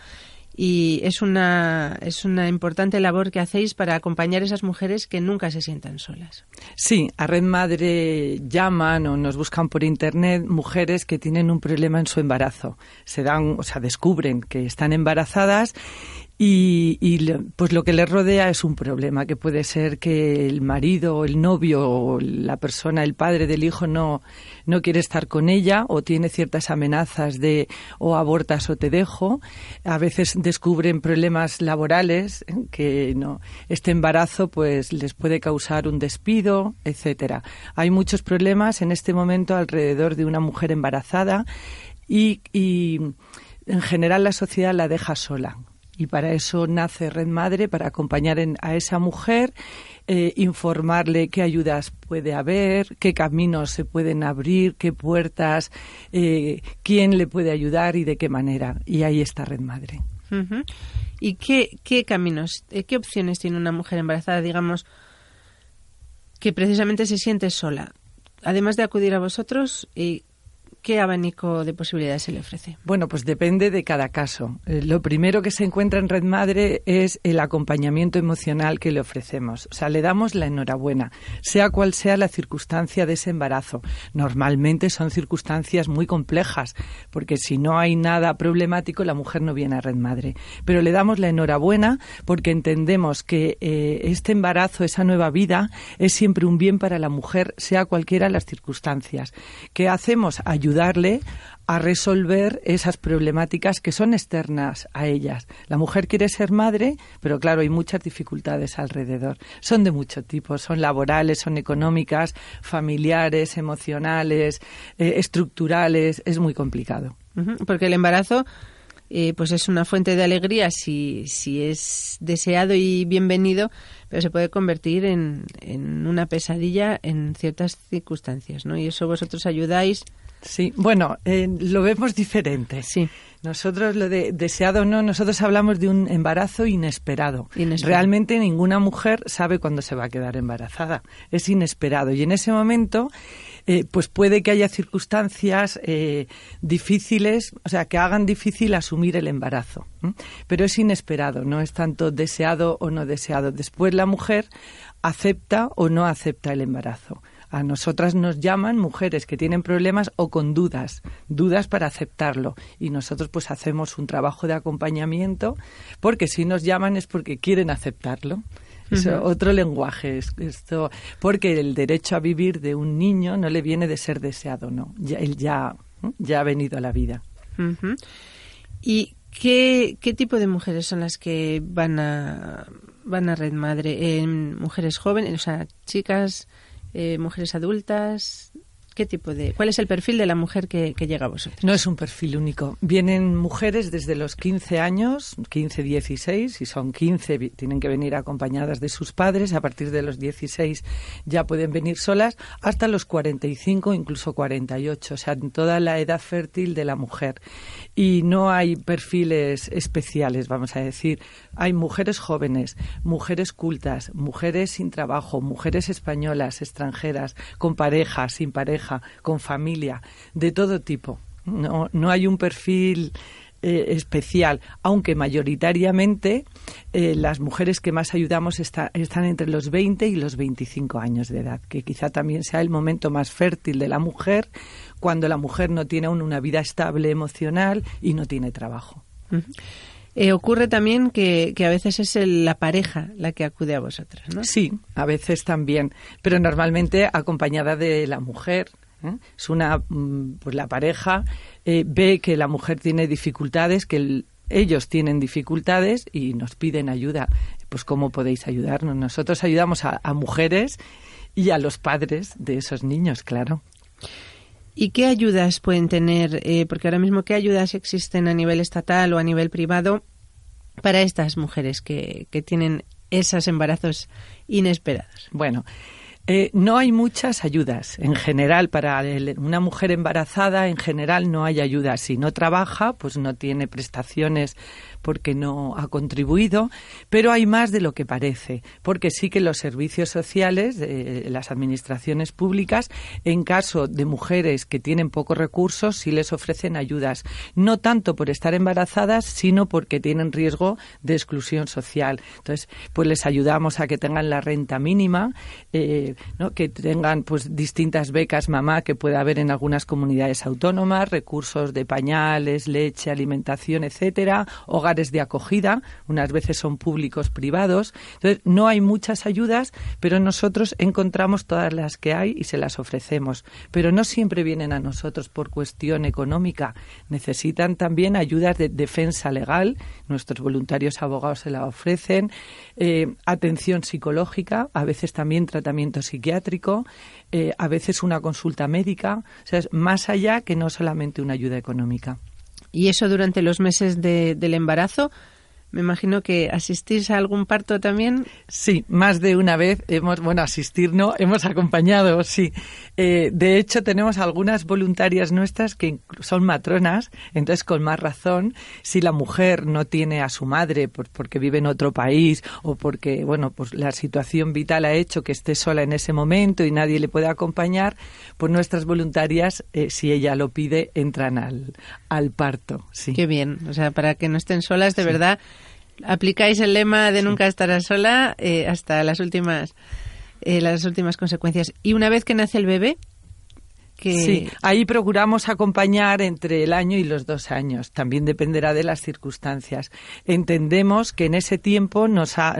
y es una, es una importante labor que hacéis para acompañar a esas mujeres que nunca se sientan solas. Sí, a Red Madre llaman o nos buscan por internet mujeres que tienen un problema en su embarazo. Se dan, o sea, descubren que están embarazadas y, y, pues lo que les rodea es un problema, que puede ser que el marido, el novio o la persona, el padre del hijo no, no quiere estar con ella o tiene ciertas amenazas de o abortas o te dejo. A veces descubren problemas laborales que no, este embarazo pues les puede causar un despido, etcétera. Hay muchos problemas en este momento alrededor de una mujer embarazada y en general la sociedad la deja sola y para eso nace Red Madre, para acompañar a esa mujer, eh, informarle qué ayudas puede haber, qué caminos se pueden abrir, qué puertas, eh, quién le puede ayudar y de qué manera. Y ahí está Red Madre. ¿Y qué, qué caminos, eh, qué opciones tiene una mujer embarazada, digamos, que precisamente se siente sola? Además de acudir a vosotros, ¿qué ¿qué abanico de posibilidades se le ofrece? Bueno, pues depende de cada caso. Eh, lo primero que se encuentra en Red Madre es el acompañamiento emocional que le ofrecemos. O sea, le damos la enhorabuena, sea cual sea la circunstancia de ese embarazo. Normalmente son circunstancias muy complejas, porque si no hay nada problemático, la mujer no viene a Red Madre. Pero le damos la enhorabuena porque entendemos que eh, este embarazo, esa nueva vida, es siempre un bien para la mujer, sea cualquiera las circunstancias. ¿Qué hacemos? Ayudarle a resolver esas problemáticas que son externas a ellas. La mujer quiere ser madre, pero claro, hay muchas dificultades alrededor. Son de mucho tipo, son laborales, son económicas, familiares, emocionales, eh, estructurales, es muy complicado. Porque el embarazo eh, pues es una fuente de alegría si, si es deseado y bienvenido, pero se puede convertir en, en una pesadilla en ciertas circunstancias, ¿no? Y eso vosotros ayudáis. Sí, bueno, eh, lo vemos diferente. Sí. Nosotros, lo de deseado o no, nosotros hablamos de un embarazo inesperado. Realmente ninguna mujer sabe cuándo se va a quedar embarazada. Es inesperado. Y en ese momento, eh, pues puede que haya circunstancias eh, difíciles, o sea, que hagan difícil asumir el embarazo. Pero es inesperado, no es tanto deseado o no deseado. Después la mujer acepta o no acepta el embarazo. A nosotras nos llaman mujeres que tienen problemas o con dudas, dudas para aceptarlo. Y nosotros pues hacemos un trabajo de acompañamiento porque si nos llaman es porque quieren aceptarlo. Es otro lenguaje. Esto, porque el derecho a vivir de un niño no le viene de ser deseado, no. Ya, él ya, ya ha venido a la vida. ¿Y qué, qué tipo de mujeres son las que van a, van a Red Madre? ¿Mujeres jóvenes, o sea, chicas, eh, mujeres adultas, ¿Qué tipo de, ¿Cuál es el perfil de la mujer que, llega a vosotros? No es un perfil único. Vienen mujeres desde los 15 años, 15, 16, si son 15 tienen que venir acompañadas de sus padres, a partir de los 16 ya pueden venir solas, hasta los 45, incluso 48, o sea, en toda la edad fértil de la mujer. Y no hay perfiles especiales, vamos a decir. Hay mujeres jóvenes, mujeres cultas, mujeres sin trabajo, mujeres españolas, extranjeras, con pareja, sin pareja con familia, de todo tipo. No, no hay un perfil eh, especial, aunque mayoritariamente eh, las mujeres que más ayudamos están entre los 20 y los 25 años de edad, que quizá también sea el momento más fértil de la mujer cuando la mujer no tiene aún una vida estable emocional y no tiene trabajo. Eh, ocurre también que, que, a veces es la pareja la que acude a vosotras, ¿no? Sí, a veces también, pero normalmente acompañada de la mujer. ¿eh? Es una, mm, pues la pareja eh, ve que la mujer tiene dificultades, que ellos tienen dificultades y nos piden ayuda. Pues cómo podéis ayudarnos. Nosotros ayudamos a, a mujeres y a los padres de esos niños, claro. ¿Y qué ayudas pueden tener? Eh, porque ahora mismo, ¿qué ayudas existen a nivel estatal o a nivel privado para estas mujeres que, que tienen esos embarazos inesperados? Bueno, eh, no hay muchas ayudas. En general, para una mujer embarazada, en general no hay ayudas. Si no trabaja, pues no tiene prestaciones porque no ha contribuido, pero hay más de lo que parece, porque sí que los servicios sociales, de las administraciones públicas, en caso de mujeres que tienen pocos recursos, sí les ofrecen ayudas, no tanto por estar embarazadas, sino porque tienen riesgo de exclusión social. Entonces, pues les ayudamos a que tengan la renta mínima, eh, que tengan pues distintas becas mamá que pueda haber en algunas comunidades autónomas, recursos de pañales, leche, alimentación, etcétera, hogares de acogida, unas veces son públicos, privados. Entonces, no hay muchas ayudas, pero nosotros encontramos todas las que hay y se las ofrecemos. Pero no siempre vienen a nosotros por cuestión económica. Necesitan también ayudas de defensa legal. Nuestros voluntarios abogados se la ofrecen. Eh, atención psicológica, a veces también tratamiento psiquiátrico, eh, a veces una consulta médica. O sea, más allá que no solamente una ayuda económica. Y eso durante los meses del embarazo me imagino que asistís a algún parto también. Sí, más de una vez hemos, bueno, asistir no, hemos acompañado, sí. Eh, de hecho, tenemos algunas voluntarias nuestras que son matronas, entonces con más razón, si la mujer no tiene a su madre porque vive en otro país o porque, bueno, pues la situación vital ha hecho que esté sola en ese momento y nadie le puede acompañar, pues nuestras voluntarias, eh, si ella lo pide, entran al, al parto. Sí. Qué bien, o sea, para que no estén solas, de verdad aplicáis el lema de nunca estarás sola eh, hasta las últimas eh, las últimas consecuencias. Y una vez que nace el bebé, Sí, ahí procuramos acompañar entre el año y los dos años. También dependerá de las circunstancias. Entendemos que en ese tiempo nos ha,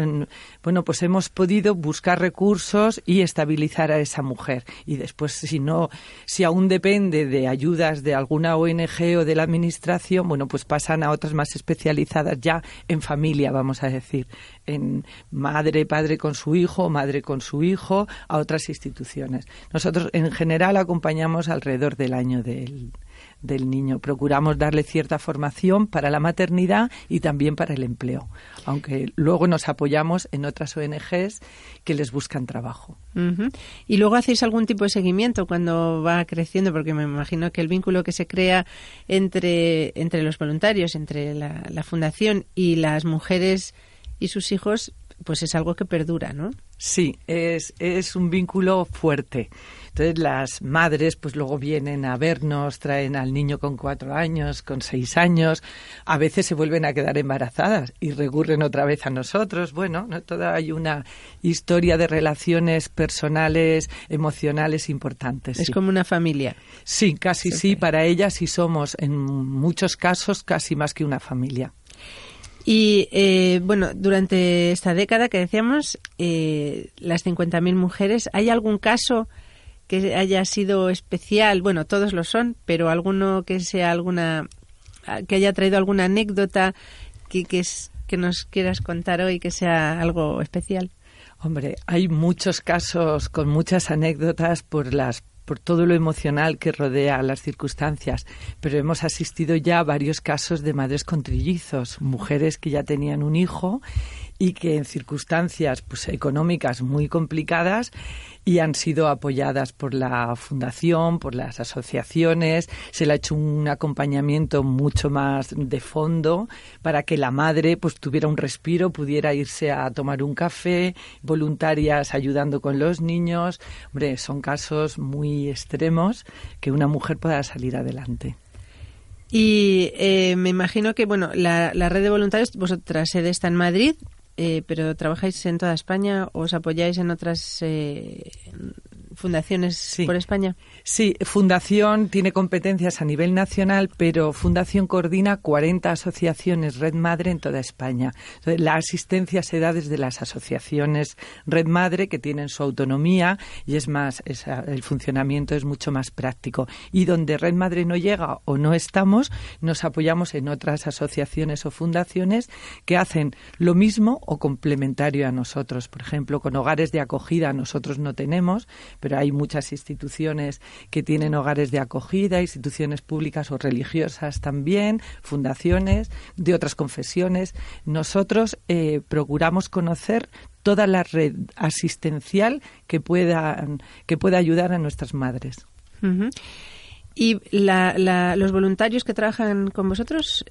bueno, pues hemos podido buscar recursos y estabilizar a esa mujer. Y después, si no, si aún depende de ayudas de alguna ONG o de la administración, bueno, pues pasan a otras más especializadas ya en familia, vamos a decir, en madre, padre con su hijo, madre con su hijo, a otras instituciones. Nosotros, en general, acompañamos alrededor del año del, del niño. Procuramos darle cierta formación para la maternidad y también para el empleo, aunque luego nos apoyamos en otras ONGs que les buscan trabajo. Y luego hacéis algún tipo de seguimiento cuando va creciendo, porque me imagino que el vínculo que se crea entre, entre los voluntarios, entre la, la fundación y las mujeres y sus hijos, pues es algo que perdura, ¿no? Sí, es, es un vínculo fuerte. Entonces las madres pues luego vienen a vernos, traen al niño con cuatro años, con seis años, a veces se vuelven a quedar embarazadas y recurren otra vez a nosotros. Bueno, ¿no? toda hay una historia de relaciones personales, emocionales importantes. Es como una familia. Sí, casi sí, para ellas y somos en muchos casos casi más que una familia. Y eh, bueno, durante esta década que decíamos, eh, las 50.000 mujeres, ¿hay algún caso que haya sido especial? Bueno, todos lo son, pero alguno que sea alguna, que haya traído alguna anécdota que, que, nos quieras contar hoy que sea algo especial. Hombre, hay muchos casos con muchas anécdotas por las por todo lo emocional que rodea las circunstancias, pero hemos asistido ya a varios casos de madres con trillizos, mujeres que ya tenían un hijo y que en circunstancias pues, económicas muy complicadas y han sido apoyadas por la fundación, por las asociaciones, se le ha hecho un acompañamiento mucho más de fondo para que la madre pues tuviera un respiro, pudiera irse a tomar un café, voluntarias ayudando con los niños. Hombre, son casos muy extremos que una mujer pueda salir adelante. Y eh, me imagino que, bueno, la, la red de voluntarios, vosotras sede está en Madrid, eh, pero trabajáis en toda España o os apoyáis en otras eh, fundaciones por España? Sí, Fundación tiene competencias a nivel nacional, pero Fundación coordina 40 asociaciones Red Madre en toda España. la asistencia se da desde las asociaciones Red Madre, que tienen su autonomía y es más, el funcionamiento es mucho más práctico. Y donde Red Madre no llega o no estamos, nos apoyamos en otras asociaciones o fundaciones que hacen lo mismo o complementario a nosotros. Por ejemplo, con hogares de acogida nosotros no tenemos, pero hay muchas instituciones que tienen hogares de acogida, instituciones públicas o religiosas también, fundaciones de otras confesiones. Nosotros eh, procuramos conocer toda la red asistencial que pueda, que pueda ayudar a nuestras madres. ¿Y los voluntarios que trabajan con vosotros,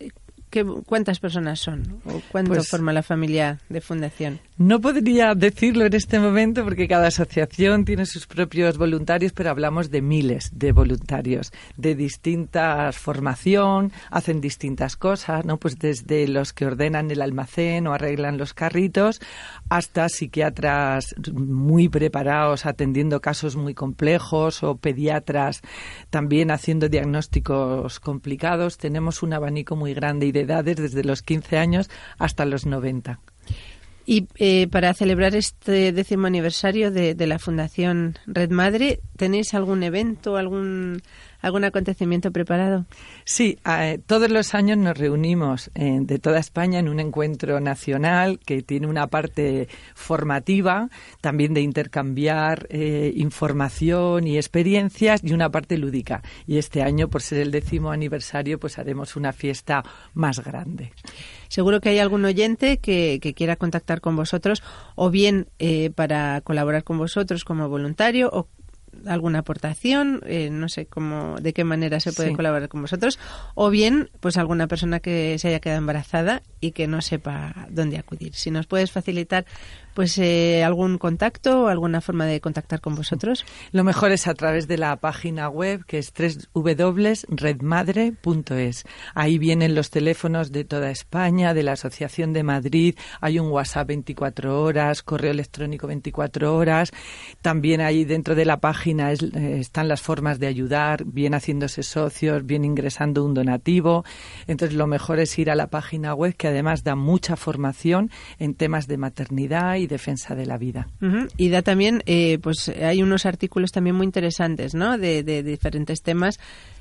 ¿cuántas personas son? ¿O cuánto pues forma la familia de fundación? No podría decirlo en este momento porque cada asociación tiene sus propios voluntarios, pero hablamos de miles de voluntarios de distinta formación, hacen distintas cosas, ¿no? Pues desde los que ordenan el almacén o arreglan los carritos hasta psiquiatras muy preparados atendiendo casos muy complejos o pediatras también haciendo diagnósticos complicados. Tenemos un abanico muy grande y de edades desde los 15 años hasta los 90. Y eh, para celebrar este décimo aniversario de, la Fundación Red Madre, ¿tenéis algún evento, algún algún acontecimiento preparado? Sí, eh, todos los años nos reunimos eh, de toda España en un encuentro nacional que tiene una parte formativa, también de intercambiar eh, información y experiencias, y una parte lúdica. Y este año, por ser el décimo aniversario, pues haremos una fiesta más grande. Seguro que hay algún oyente que, quiera contactar con vosotros o bien eh, para colaborar con vosotros como voluntario o alguna aportación, eh, no sé cómo, de qué manera se puede colaborar con vosotros, o bien, pues alguna persona que se haya quedado embarazada y que no sepa dónde acudir. Si nos puedes facilitar pues eh, algún contacto o alguna forma de contactar con vosotros? Lo mejor es a través de la página web que es www.redmadre.es. Ahí vienen los teléfonos de toda España, de la Asociación de Madrid, hay un WhatsApp 24 horas, correo electrónico 24 horas. También ahí dentro de la página eh, están las formas de ayudar, bien haciéndose socios, bien ingresando un donativo. Entonces lo mejor es ir a la página web que además da mucha formación en temas de maternidad y defensa de la vida. Y da también, eh, pues hay unos artículos también muy interesantes, ¿no? de diferentes temas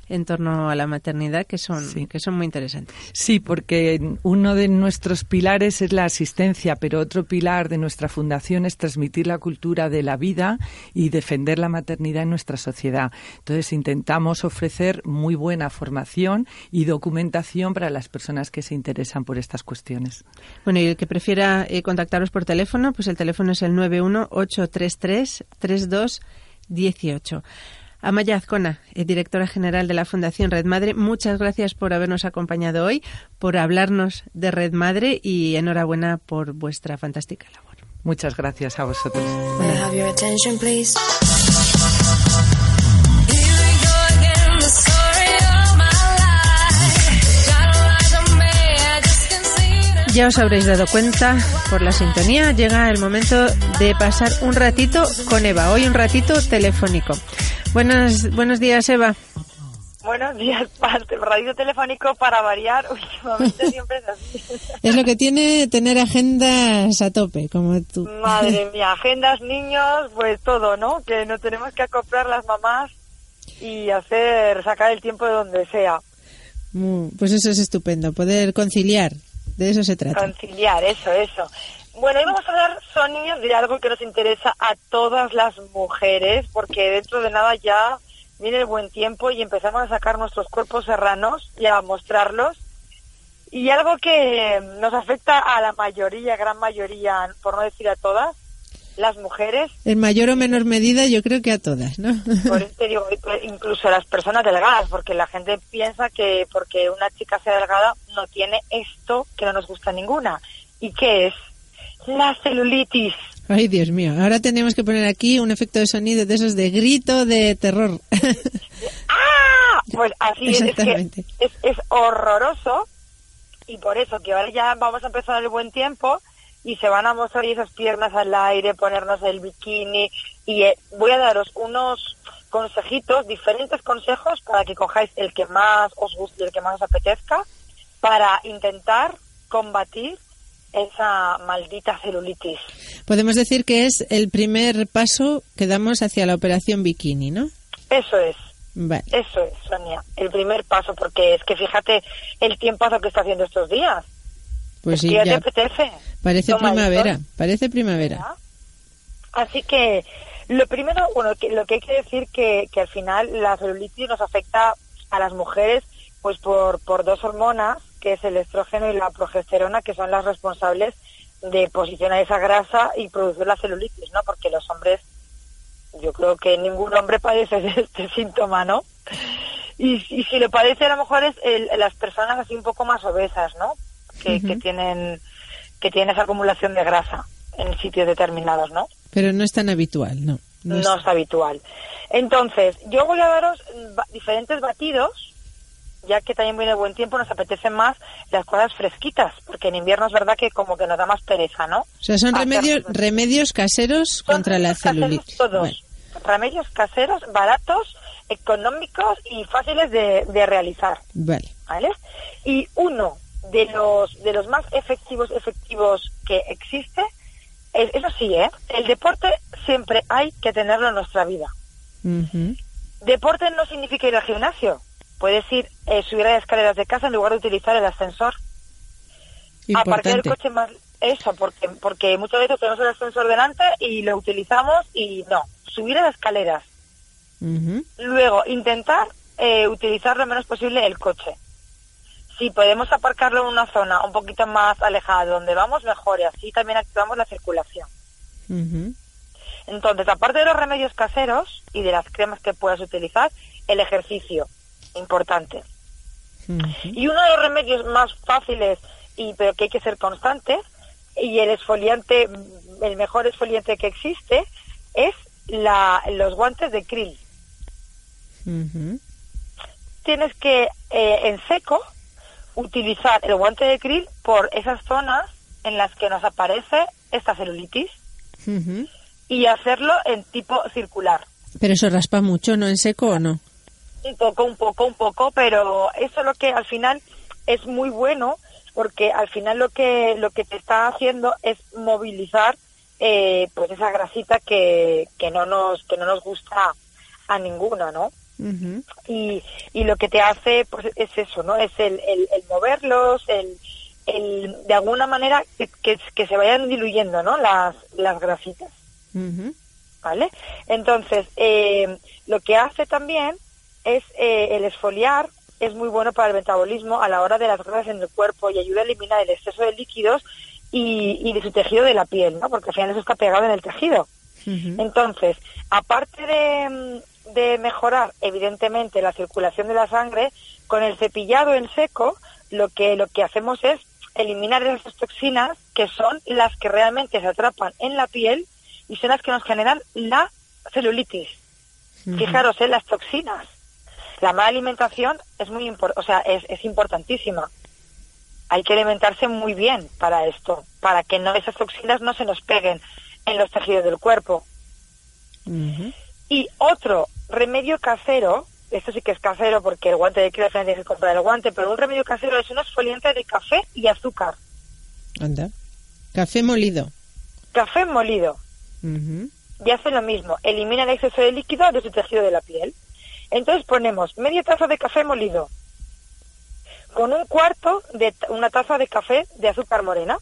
en torno a la maternidad que son, que son muy interesantes. Sí, porque uno de nuestros pilares es la asistencia, pero otro pilar de nuestra fundación es transmitir la cultura de la vida y defender la maternidad en nuestra sociedad. Entonces intentamos ofrecer muy buena formación y documentación para las personas que se interesan por estas cuestiones. Bueno, y el que prefiera eh, contactaros por teléfono, pues el teléfono es el 91833 3218. Amaya Azcona, eh, directora general de la Fundación Red Madre, muchas gracias por habernos acompañado hoy, por hablarnos de Red Madre y enhorabuena por vuestra fantástica labor. Muchas gracias a vosotros. Ya os habréis dado cuenta por la sintonía, llega el momento de pasar un ratito con Eva, hoy un ratito telefónico. Buenos, buenos días, Eva. Buenos días, parte. Radio telefónico para variar, últimamente siempre es así. Es lo que tiene tener agendas a tope, como tú. Madre mía, agendas, niños, pues todo, ¿no? Que no tenemos que acoplar las mamás y hacer, sacar el tiempo de donde sea. Pues eso es estupendo, poder conciliar, de eso se trata. Conciliar, eso, eso. Bueno, hoy vamos a hablar, Sonia, de algo que nos interesa a todas las mujeres, porque dentro de nada ya viene el buen tiempo y empezamos a sacar nuestros cuerpos serranos y a mostrarlos. Y algo que nos afecta a la mayoría, gran mayoría, por no decir a todas, las mujeres. En mayor o menor medida, yo creo que a todas, ¿no? Por eso digo, incluso a las personas delgadas, porque la gente piensa que porque una chica sea delgada no tiene esto que no nos gusta ninguna. ¿Y qué es? La celulitis. Ay, Dios mío. Ahora tenemos que poner aquí un efecto de sonido de esos de grito de terror. ¡Ah! Pues así es, es, es, horroroso. Y por eso que ahora ya vamos a empezar el buen tiempo y se van a mostrar esas piernas al aire, ponernos el bikini. Y eh, voy a daros unos consejitos, diferentes consejos para que cojáis el que más os guste y el que más os apetezca para intentar combatir esa maldita celulitis. Podemos decir que es el primer paso que damos hacia la operación bikini, ¿no? Eso es. Eso es, Sonia, el primer paso, porque es que fíjate el tiempazo que está haciendo estos días. Pues sí, ya. te apetece. Parece primavera, parece primavera. Así que lo primero, bueno, lo que hay que decir que, que al final la celulitis nos afecta a las mujeres pues por, por dos hormonas que es el estrógeno y la progesterona, que son las responsables de posicionar esa grasa y producir la celulitis, ¿no? Porque los hombres, yo creo que ningún hombre padece de este síntoma, ¿no? Y, si lo padece a lo mejor es las personas así un poco más obesas, ¿no? Que, tienen que tienen esa acumulación de grasa en sitios determinados, ¿no? Pero no es tan habitual, ¿no? No, es... habitual. Entonces, yo voy a daros diferentes batidos ya que también viene buen tiempo, nos apetecen más las cosas fresquitas, porque en invierno es verdad que como que nos da más pereza, ¿no? O sea, son remedios, remedios caseros contra la celulitis. Todos. Remedios caseros, baratos, económicos y fáciles de, realizar. Vale. ¿Vale? Y uno de los, de los más efectivos, efectivos que existe, es, eso sí, ¿eh? El deporte siempre hay que tenerlo en nuestra vida. Deporte no significa ir al gimnasio. Puedes ir, eh, subir a las escaleras de casa en lugar de utilizar el ascensor. Aparte del coche más... Eso, porque, porque muchas veces tenemos el ascensor delante y lo utilizamos y no. Subir a las escaleras. Luego, intentar eh, utilizar lo menos posible el coche. Si podemos aparcarlo en una zona un poquito más alejada de donde vamos, mejor. Y así también activamos la circulación. Entonces, aparte de los remedios caseros y de las cremas que puedas utilizar, el ejercicio, importante. Y uno de los remedios más fáciles, y pero que hay que ser constante, y el esfoliante, el mejor esfoliante que existe, es la, los guantes de krill. Tienes que, eh, en seco, utilizar el guante de krill por esas zonas en las que nos aparece esta celulitis y hacerlo en tipo circular. Pero eso raspa mucho, ¿no? ¿En seco o no? Un poco, un poco, un poco, pero eso es lo que al final es muy bueno porque al final lo que lo que te está haciendo es movilizar eh, pues esa grasita que, que no nos que no nos gusta a ninguno, ¿no? y, y lo que te hace pues es eso, ¿no? Es el, el, moverlos, el, el de alguna manera que, que, se vayan diluyendo, ¿no? Las, las grasitas. ¿Vale? Entonces, eh, lo que hace también es eh, el esfoliar, es muy bueno para el metabolismo a la hora de las grasas en el cuerpo y ayuda a eliminar el exceso de líquidos y, y de su tejido de la piel, ¿no? Porque al final eso está pegado en el tejido. Entonces, aparte de, de mejorar, evidentemente, la circulación de la sangre, con el cepillado en seco, lo que, lo que hacemos es eliminar esas toxinas que son las que realmente se atrapan en la piel y son las que nos generan la celulitis. Fijaros, en ¿eh? las toxinas. La mala alimentación es muy o sea, es, es, importantísima. Hay que alimentarse muy bien para esto, para que no esas toxinas no se nos peguen en los tejidos del cuerpo. Y otro remedio casero, esto sí que es casero porque el guante de krill tienes que comprar el guante, pero un remedio casero es un exfoliante de café y azúcar. Anda. Café molido. Café molido y hace lo mismo, elimina el exceso de líquido de su tejido de la piel. Entonces ponemos media taza de café molido con un cuarto de una taza de café de azúcar morena.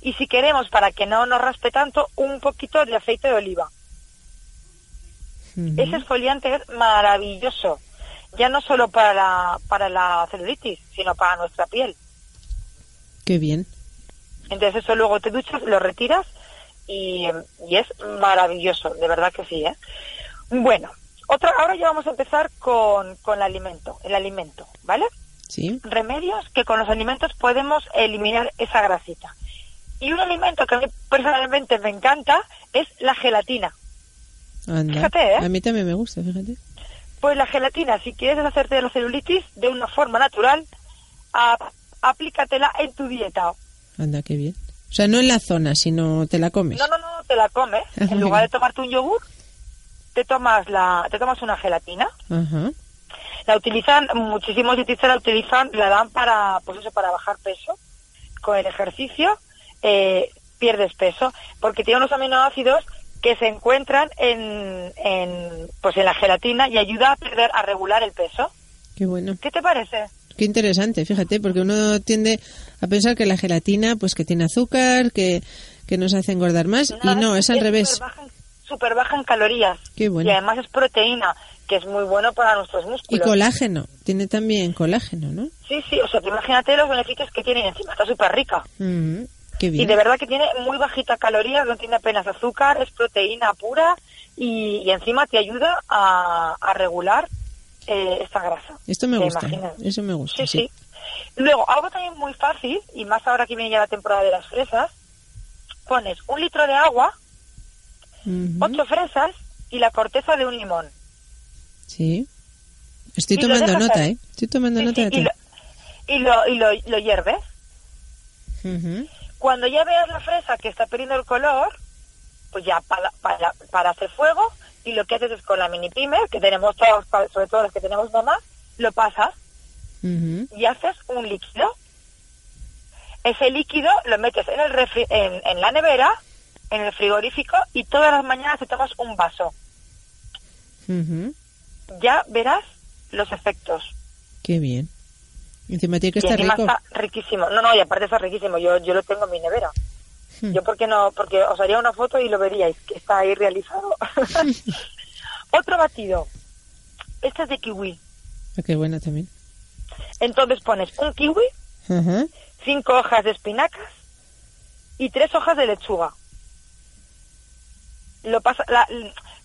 Y si queremos, para que no nos raspe tanto, un poquito de aceite de oliva. Ese exfoliante es maravilloso, ya no solo para la, para la celulitis, sino para nuestra piel. Qué bien. Entonces eso luego te duchas, lo retiras y, es maravilloso, de verdad que sí. ¿eh? Bueno, otra, ahora ya vamos a empezar con, con el alimento, el alimento, ¿vale? Sí. Remedios que con los alimentos podemos eliminar esa grasita. Y un alimento que a mí personalmente me encanta es la gelatina. Fíjate, ¿eh? A mí también me gusta, fíjate. Pues la gelatina, si quieres deshacerte de la celulitis de una forma natural, aplícatela en tu dieta. Anda, qué bien. O sea, no en la zona, sino te la comes. No, no, no, te la comes. en lugar de tomarte un yogur, te tomas la, te tomas una gelatina. La utilizan, muchísimos dietistas la utilizan, la dan para, pues eso, para bajar peso. Con el ejercicio eh, pierdes peso, porque tiene unos aminoácidos que se encuentran en, en, pues en la gelatina y ayuda a perder, a regular el peso. Qué bueno. ¿Qué te parece? Qué interesante, fíjate, porque uno tiende a pensar que la gelatina, pues que tiene azúcar, que, que nos hace engordar más, y no, es, al revés. Súper baja, en calorías. Qué bueno. Y además es proteína, que es muy bueno para nuestros músculos. Y colágeno, tiene también colágeno, ¿no? Sí, sí, o sea, imagínate los beneficios que tiene encima, está súper rica. Mm, qué bien. Y de verdad que tiene muy bajita calorías, no tiene apenas azúcar, es proteína pura y, y encima te ayuda a, a regular eh, esta grasa. Esto me gusta. Eso me gusta. Sí, sí, Luego, algo también muy fácil, y más ahora que viene ya la temporada de las fresas, pones un litro de agua, ocho fresas y la corteza de un limón. Sí. Estoy tomando nota, ¿eh? Estoy tomando nota de y, y, lo, y, lo, lo, hierves. Cuando ya veas la fresa que está perdiendo el color, pues ya para, para, para hacer fuego, y lo que haces es con la mini primer, que tenemos todos, sobre todo los que tenemos mamá, lo pasas y haces un líquido. Ese líquido lo metes en, el en, la nevera, en el frigorífico, y todas las mañanas te tomas un vaso. ya verás los efectos. Qué bien. Encima tiene que estar rico. está riquísimo. No, no, y aparte está riquísimo. Yo, yo lo tengo en mi nevera. Hmm. Yo porque no, porque os haría una foto y lo veríais, que está ahí realizado. Otro batido. Este es de kiwi. Ah, qué bueno también. Entonces pones un kiwi, cinco hojas de espinacas y tres hojas de lechuga. Lo pasa, la-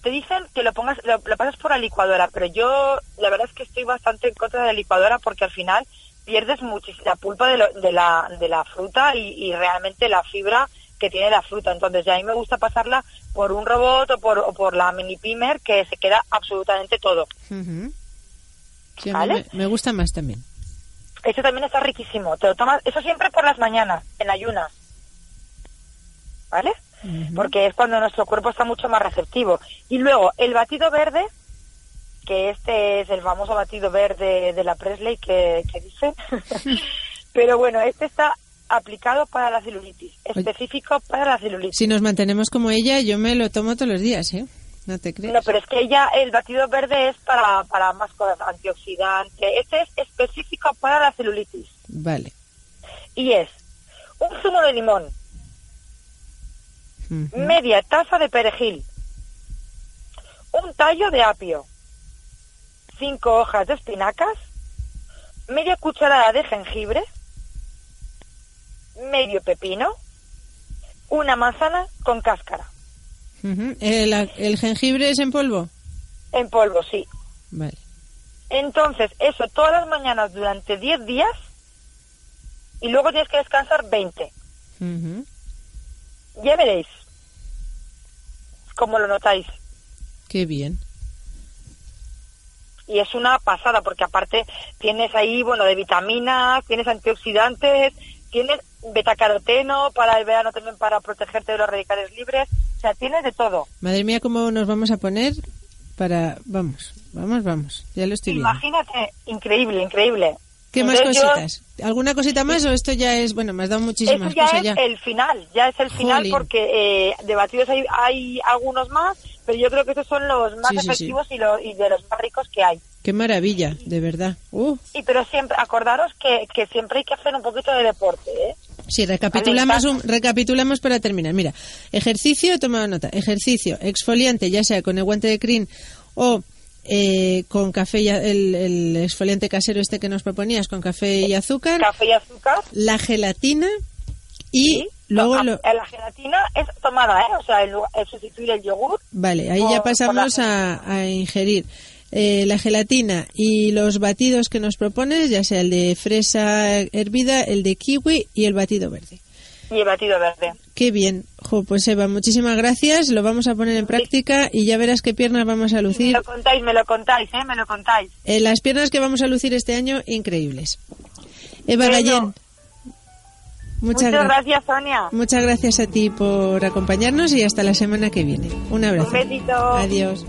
te dicen que lo pongas, lo, lo pasas por la licuadora, pero yo la verdad es que estoy bastante en contra de la licuadora porque al final pierdes muchísimo la pulpa de, lo- de la, de la fruta y, y realmente la fibra que tiene la fruta. Entonces, ya a mí me gusta pasarla por un robot o por, o por la mini pimer que se queda absolutamente todo. Sí, mí ¿Vale? me, me gusta más también. Eso también está riquísimo. Te lo tomas, eso siempre por las mañanas, en ayunas. ¿Vale? Porque es cuando nuestro cuerpo está mucho más receptivo. Y luego, el batido verde, que este es el famoso batido verde de la Presley que, que dice. Pero bueno, este está aplicado para la celulitis, específico para la celulitis. Si nos mantenemos como ella, yo me lo tomo todos los días, ¿eh? No te crees. No, pero es que ya el batido verde es para, para más cosas, antioxidante. Este es específico para la celulitis. Vale. Y es un zumo de limón, Media taza de perejil, un tallo de apio, cinco hojas de espinacas, media cucharada de jengibre, medio pepino, una manzana con cáscara. Ujú. ¿El, el jengibre es en polvo? En polvo, sí. Vale. Entonces, eso todas las mañanas durante 10 días y luego tienes que descansar 20. Ujú. Ya veréis cómo lo notáis. Qué bien. y es una pasada porque aparte tienes ahí, bueno, de vitaminas, tienes antioxidantes, tienes betacaroteno para el verano también para protegerte de los radicales libres, o sea, tienes de todo. Madre mía, cómo nos vamos a poner para... Vamos, vamos, vamos. Ya lo estoy viendo. Imagínate, increíble, increíble. ¿Qué más yo- cositas? ¿Alguna cosita más o esto ya es... Bueno, me has dado muchísimas ya cosas es ya. el final, ya es el final Jolín. porque eh, de batidos hay, hay algunos más, pero yo creo que estos son los más Sí, sí, sí. efectivos Y, lo- y de los más ricos que hay. Qué maravilla, de verdad. Uh, Y pero siempre, acordaros que, que siempre hay que hacer un poquito de deporte, ¿eh? Sí, recapitulamos, un- recapitulamos para terminar. Mira, ejercicio, he tomado nota. Ejercicio, exfoliante, ya sea con el guante de crin o eh, con café y el, el exfoliante casero este que nos proponías, con café y azúcar. Café y azúcar. La gelatina y Sí. luego lo... eh, La gelatina es tomada, ¿eh? O sea, el, el sustituir el yogur. Vale, ahí por- ya pasamos la- a, a ingerir eh, la gelatina y los batidos que nos propones, ya sea el de fresa hervida, el de kiwi y el batido verde. Y el batido verde. Qué bien. Jo, pues Eva, muchísimas gracias. Lo vamos a poner en práctica y ya verás qué piernas vamos a Me lucir. lo contáis, me lo contáis, ¿eh? Me lo contáis. Eh, las piernas que vamos a lucir este año, increíbles. Eva Bueno. Gallén, muchas, Muchas gra- gracias, Sonia. muchas gracias a ti por acompañarnos y hasta la semana que viene. Un abrazo. Un besito. Adiós.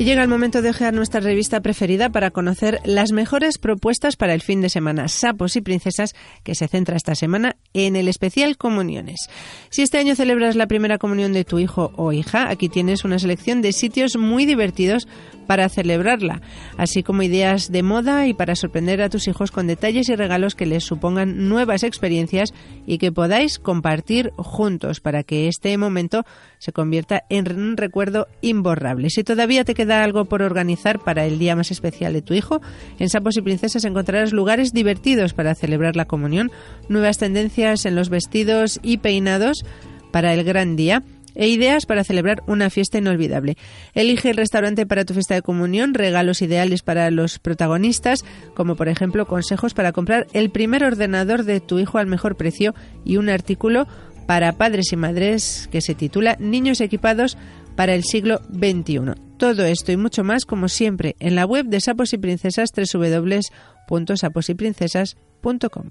Y llega el momento de ojear nuestra revista preferida para conocer las mejores propuestas para el fin de semana, Sapos y Princesas, que se centra esta semana en el especial Comuniones. Si este año celebras la primera comunión de tu hijo o hija, aquí tienes una selección de sitios muy divertidos para celebrarla, así como ideas de moda y para sorprender a tus hijos con detalles y regalos que les supongan nuevas experiencias y que podáis compartir juntos para que este momento se convierta en un recuerdo imborrable. Si todavía te queda algo por organizar para el día más especial de tu hijo, en Sapos y Princesas encontrarás lugares divertidos para celebrar la comunión, nuevas tendencias en los vestidos y peinados para el gran día e ideas para celebrar una fiesta inolvidable. Elige el restaurante para tu fiesta de comunión, regalos ideales para los protagonistas, como por ejemplo consejos para comprar el primer ordenador de tu hijo al mejor precio y un artículo para padres y madres que se titula Niños equipados para el siglo XXI. Todo esto y mucho más, como siempre, en la web de Sapos y Princesas www.saposyprincesas.com.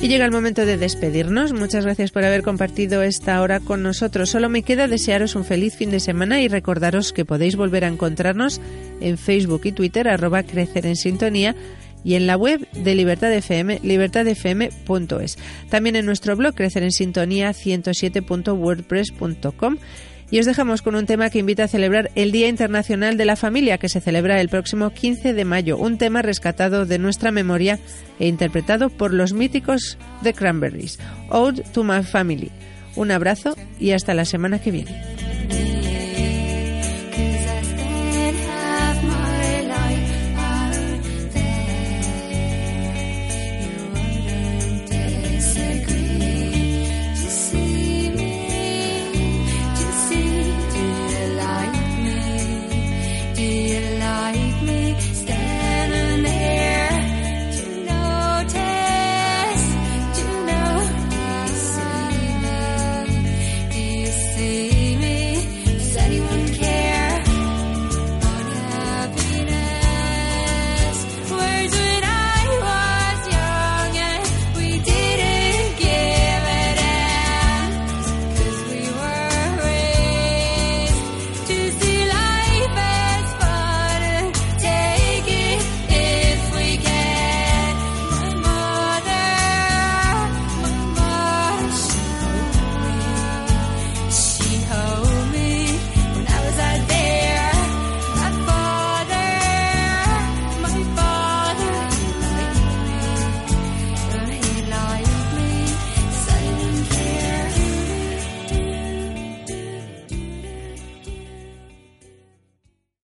Y llega el momento de despedirnos. Muchas gracias por haber compartido esta hora con nosotros. Solo me queda desearos un feliz fin de semana y recordaros que podéis volver a encontrarnos en Facebook y Twitter, arroba crecer en sintonía, y en la web de Libertad FM, libertadfm.es. También en nuestro blog Crecer en Sintonía 107.wordpress.com y os dejamos con un tema que invita a celebrar el Día Internacional de la Familia, que se celebra el próximo 15 de mayo. Un tema rescatado de nuestra memoria e interpretado por los míticos The Cranberries. Ode to My Family. Un abrazo y hasta la semana que viene.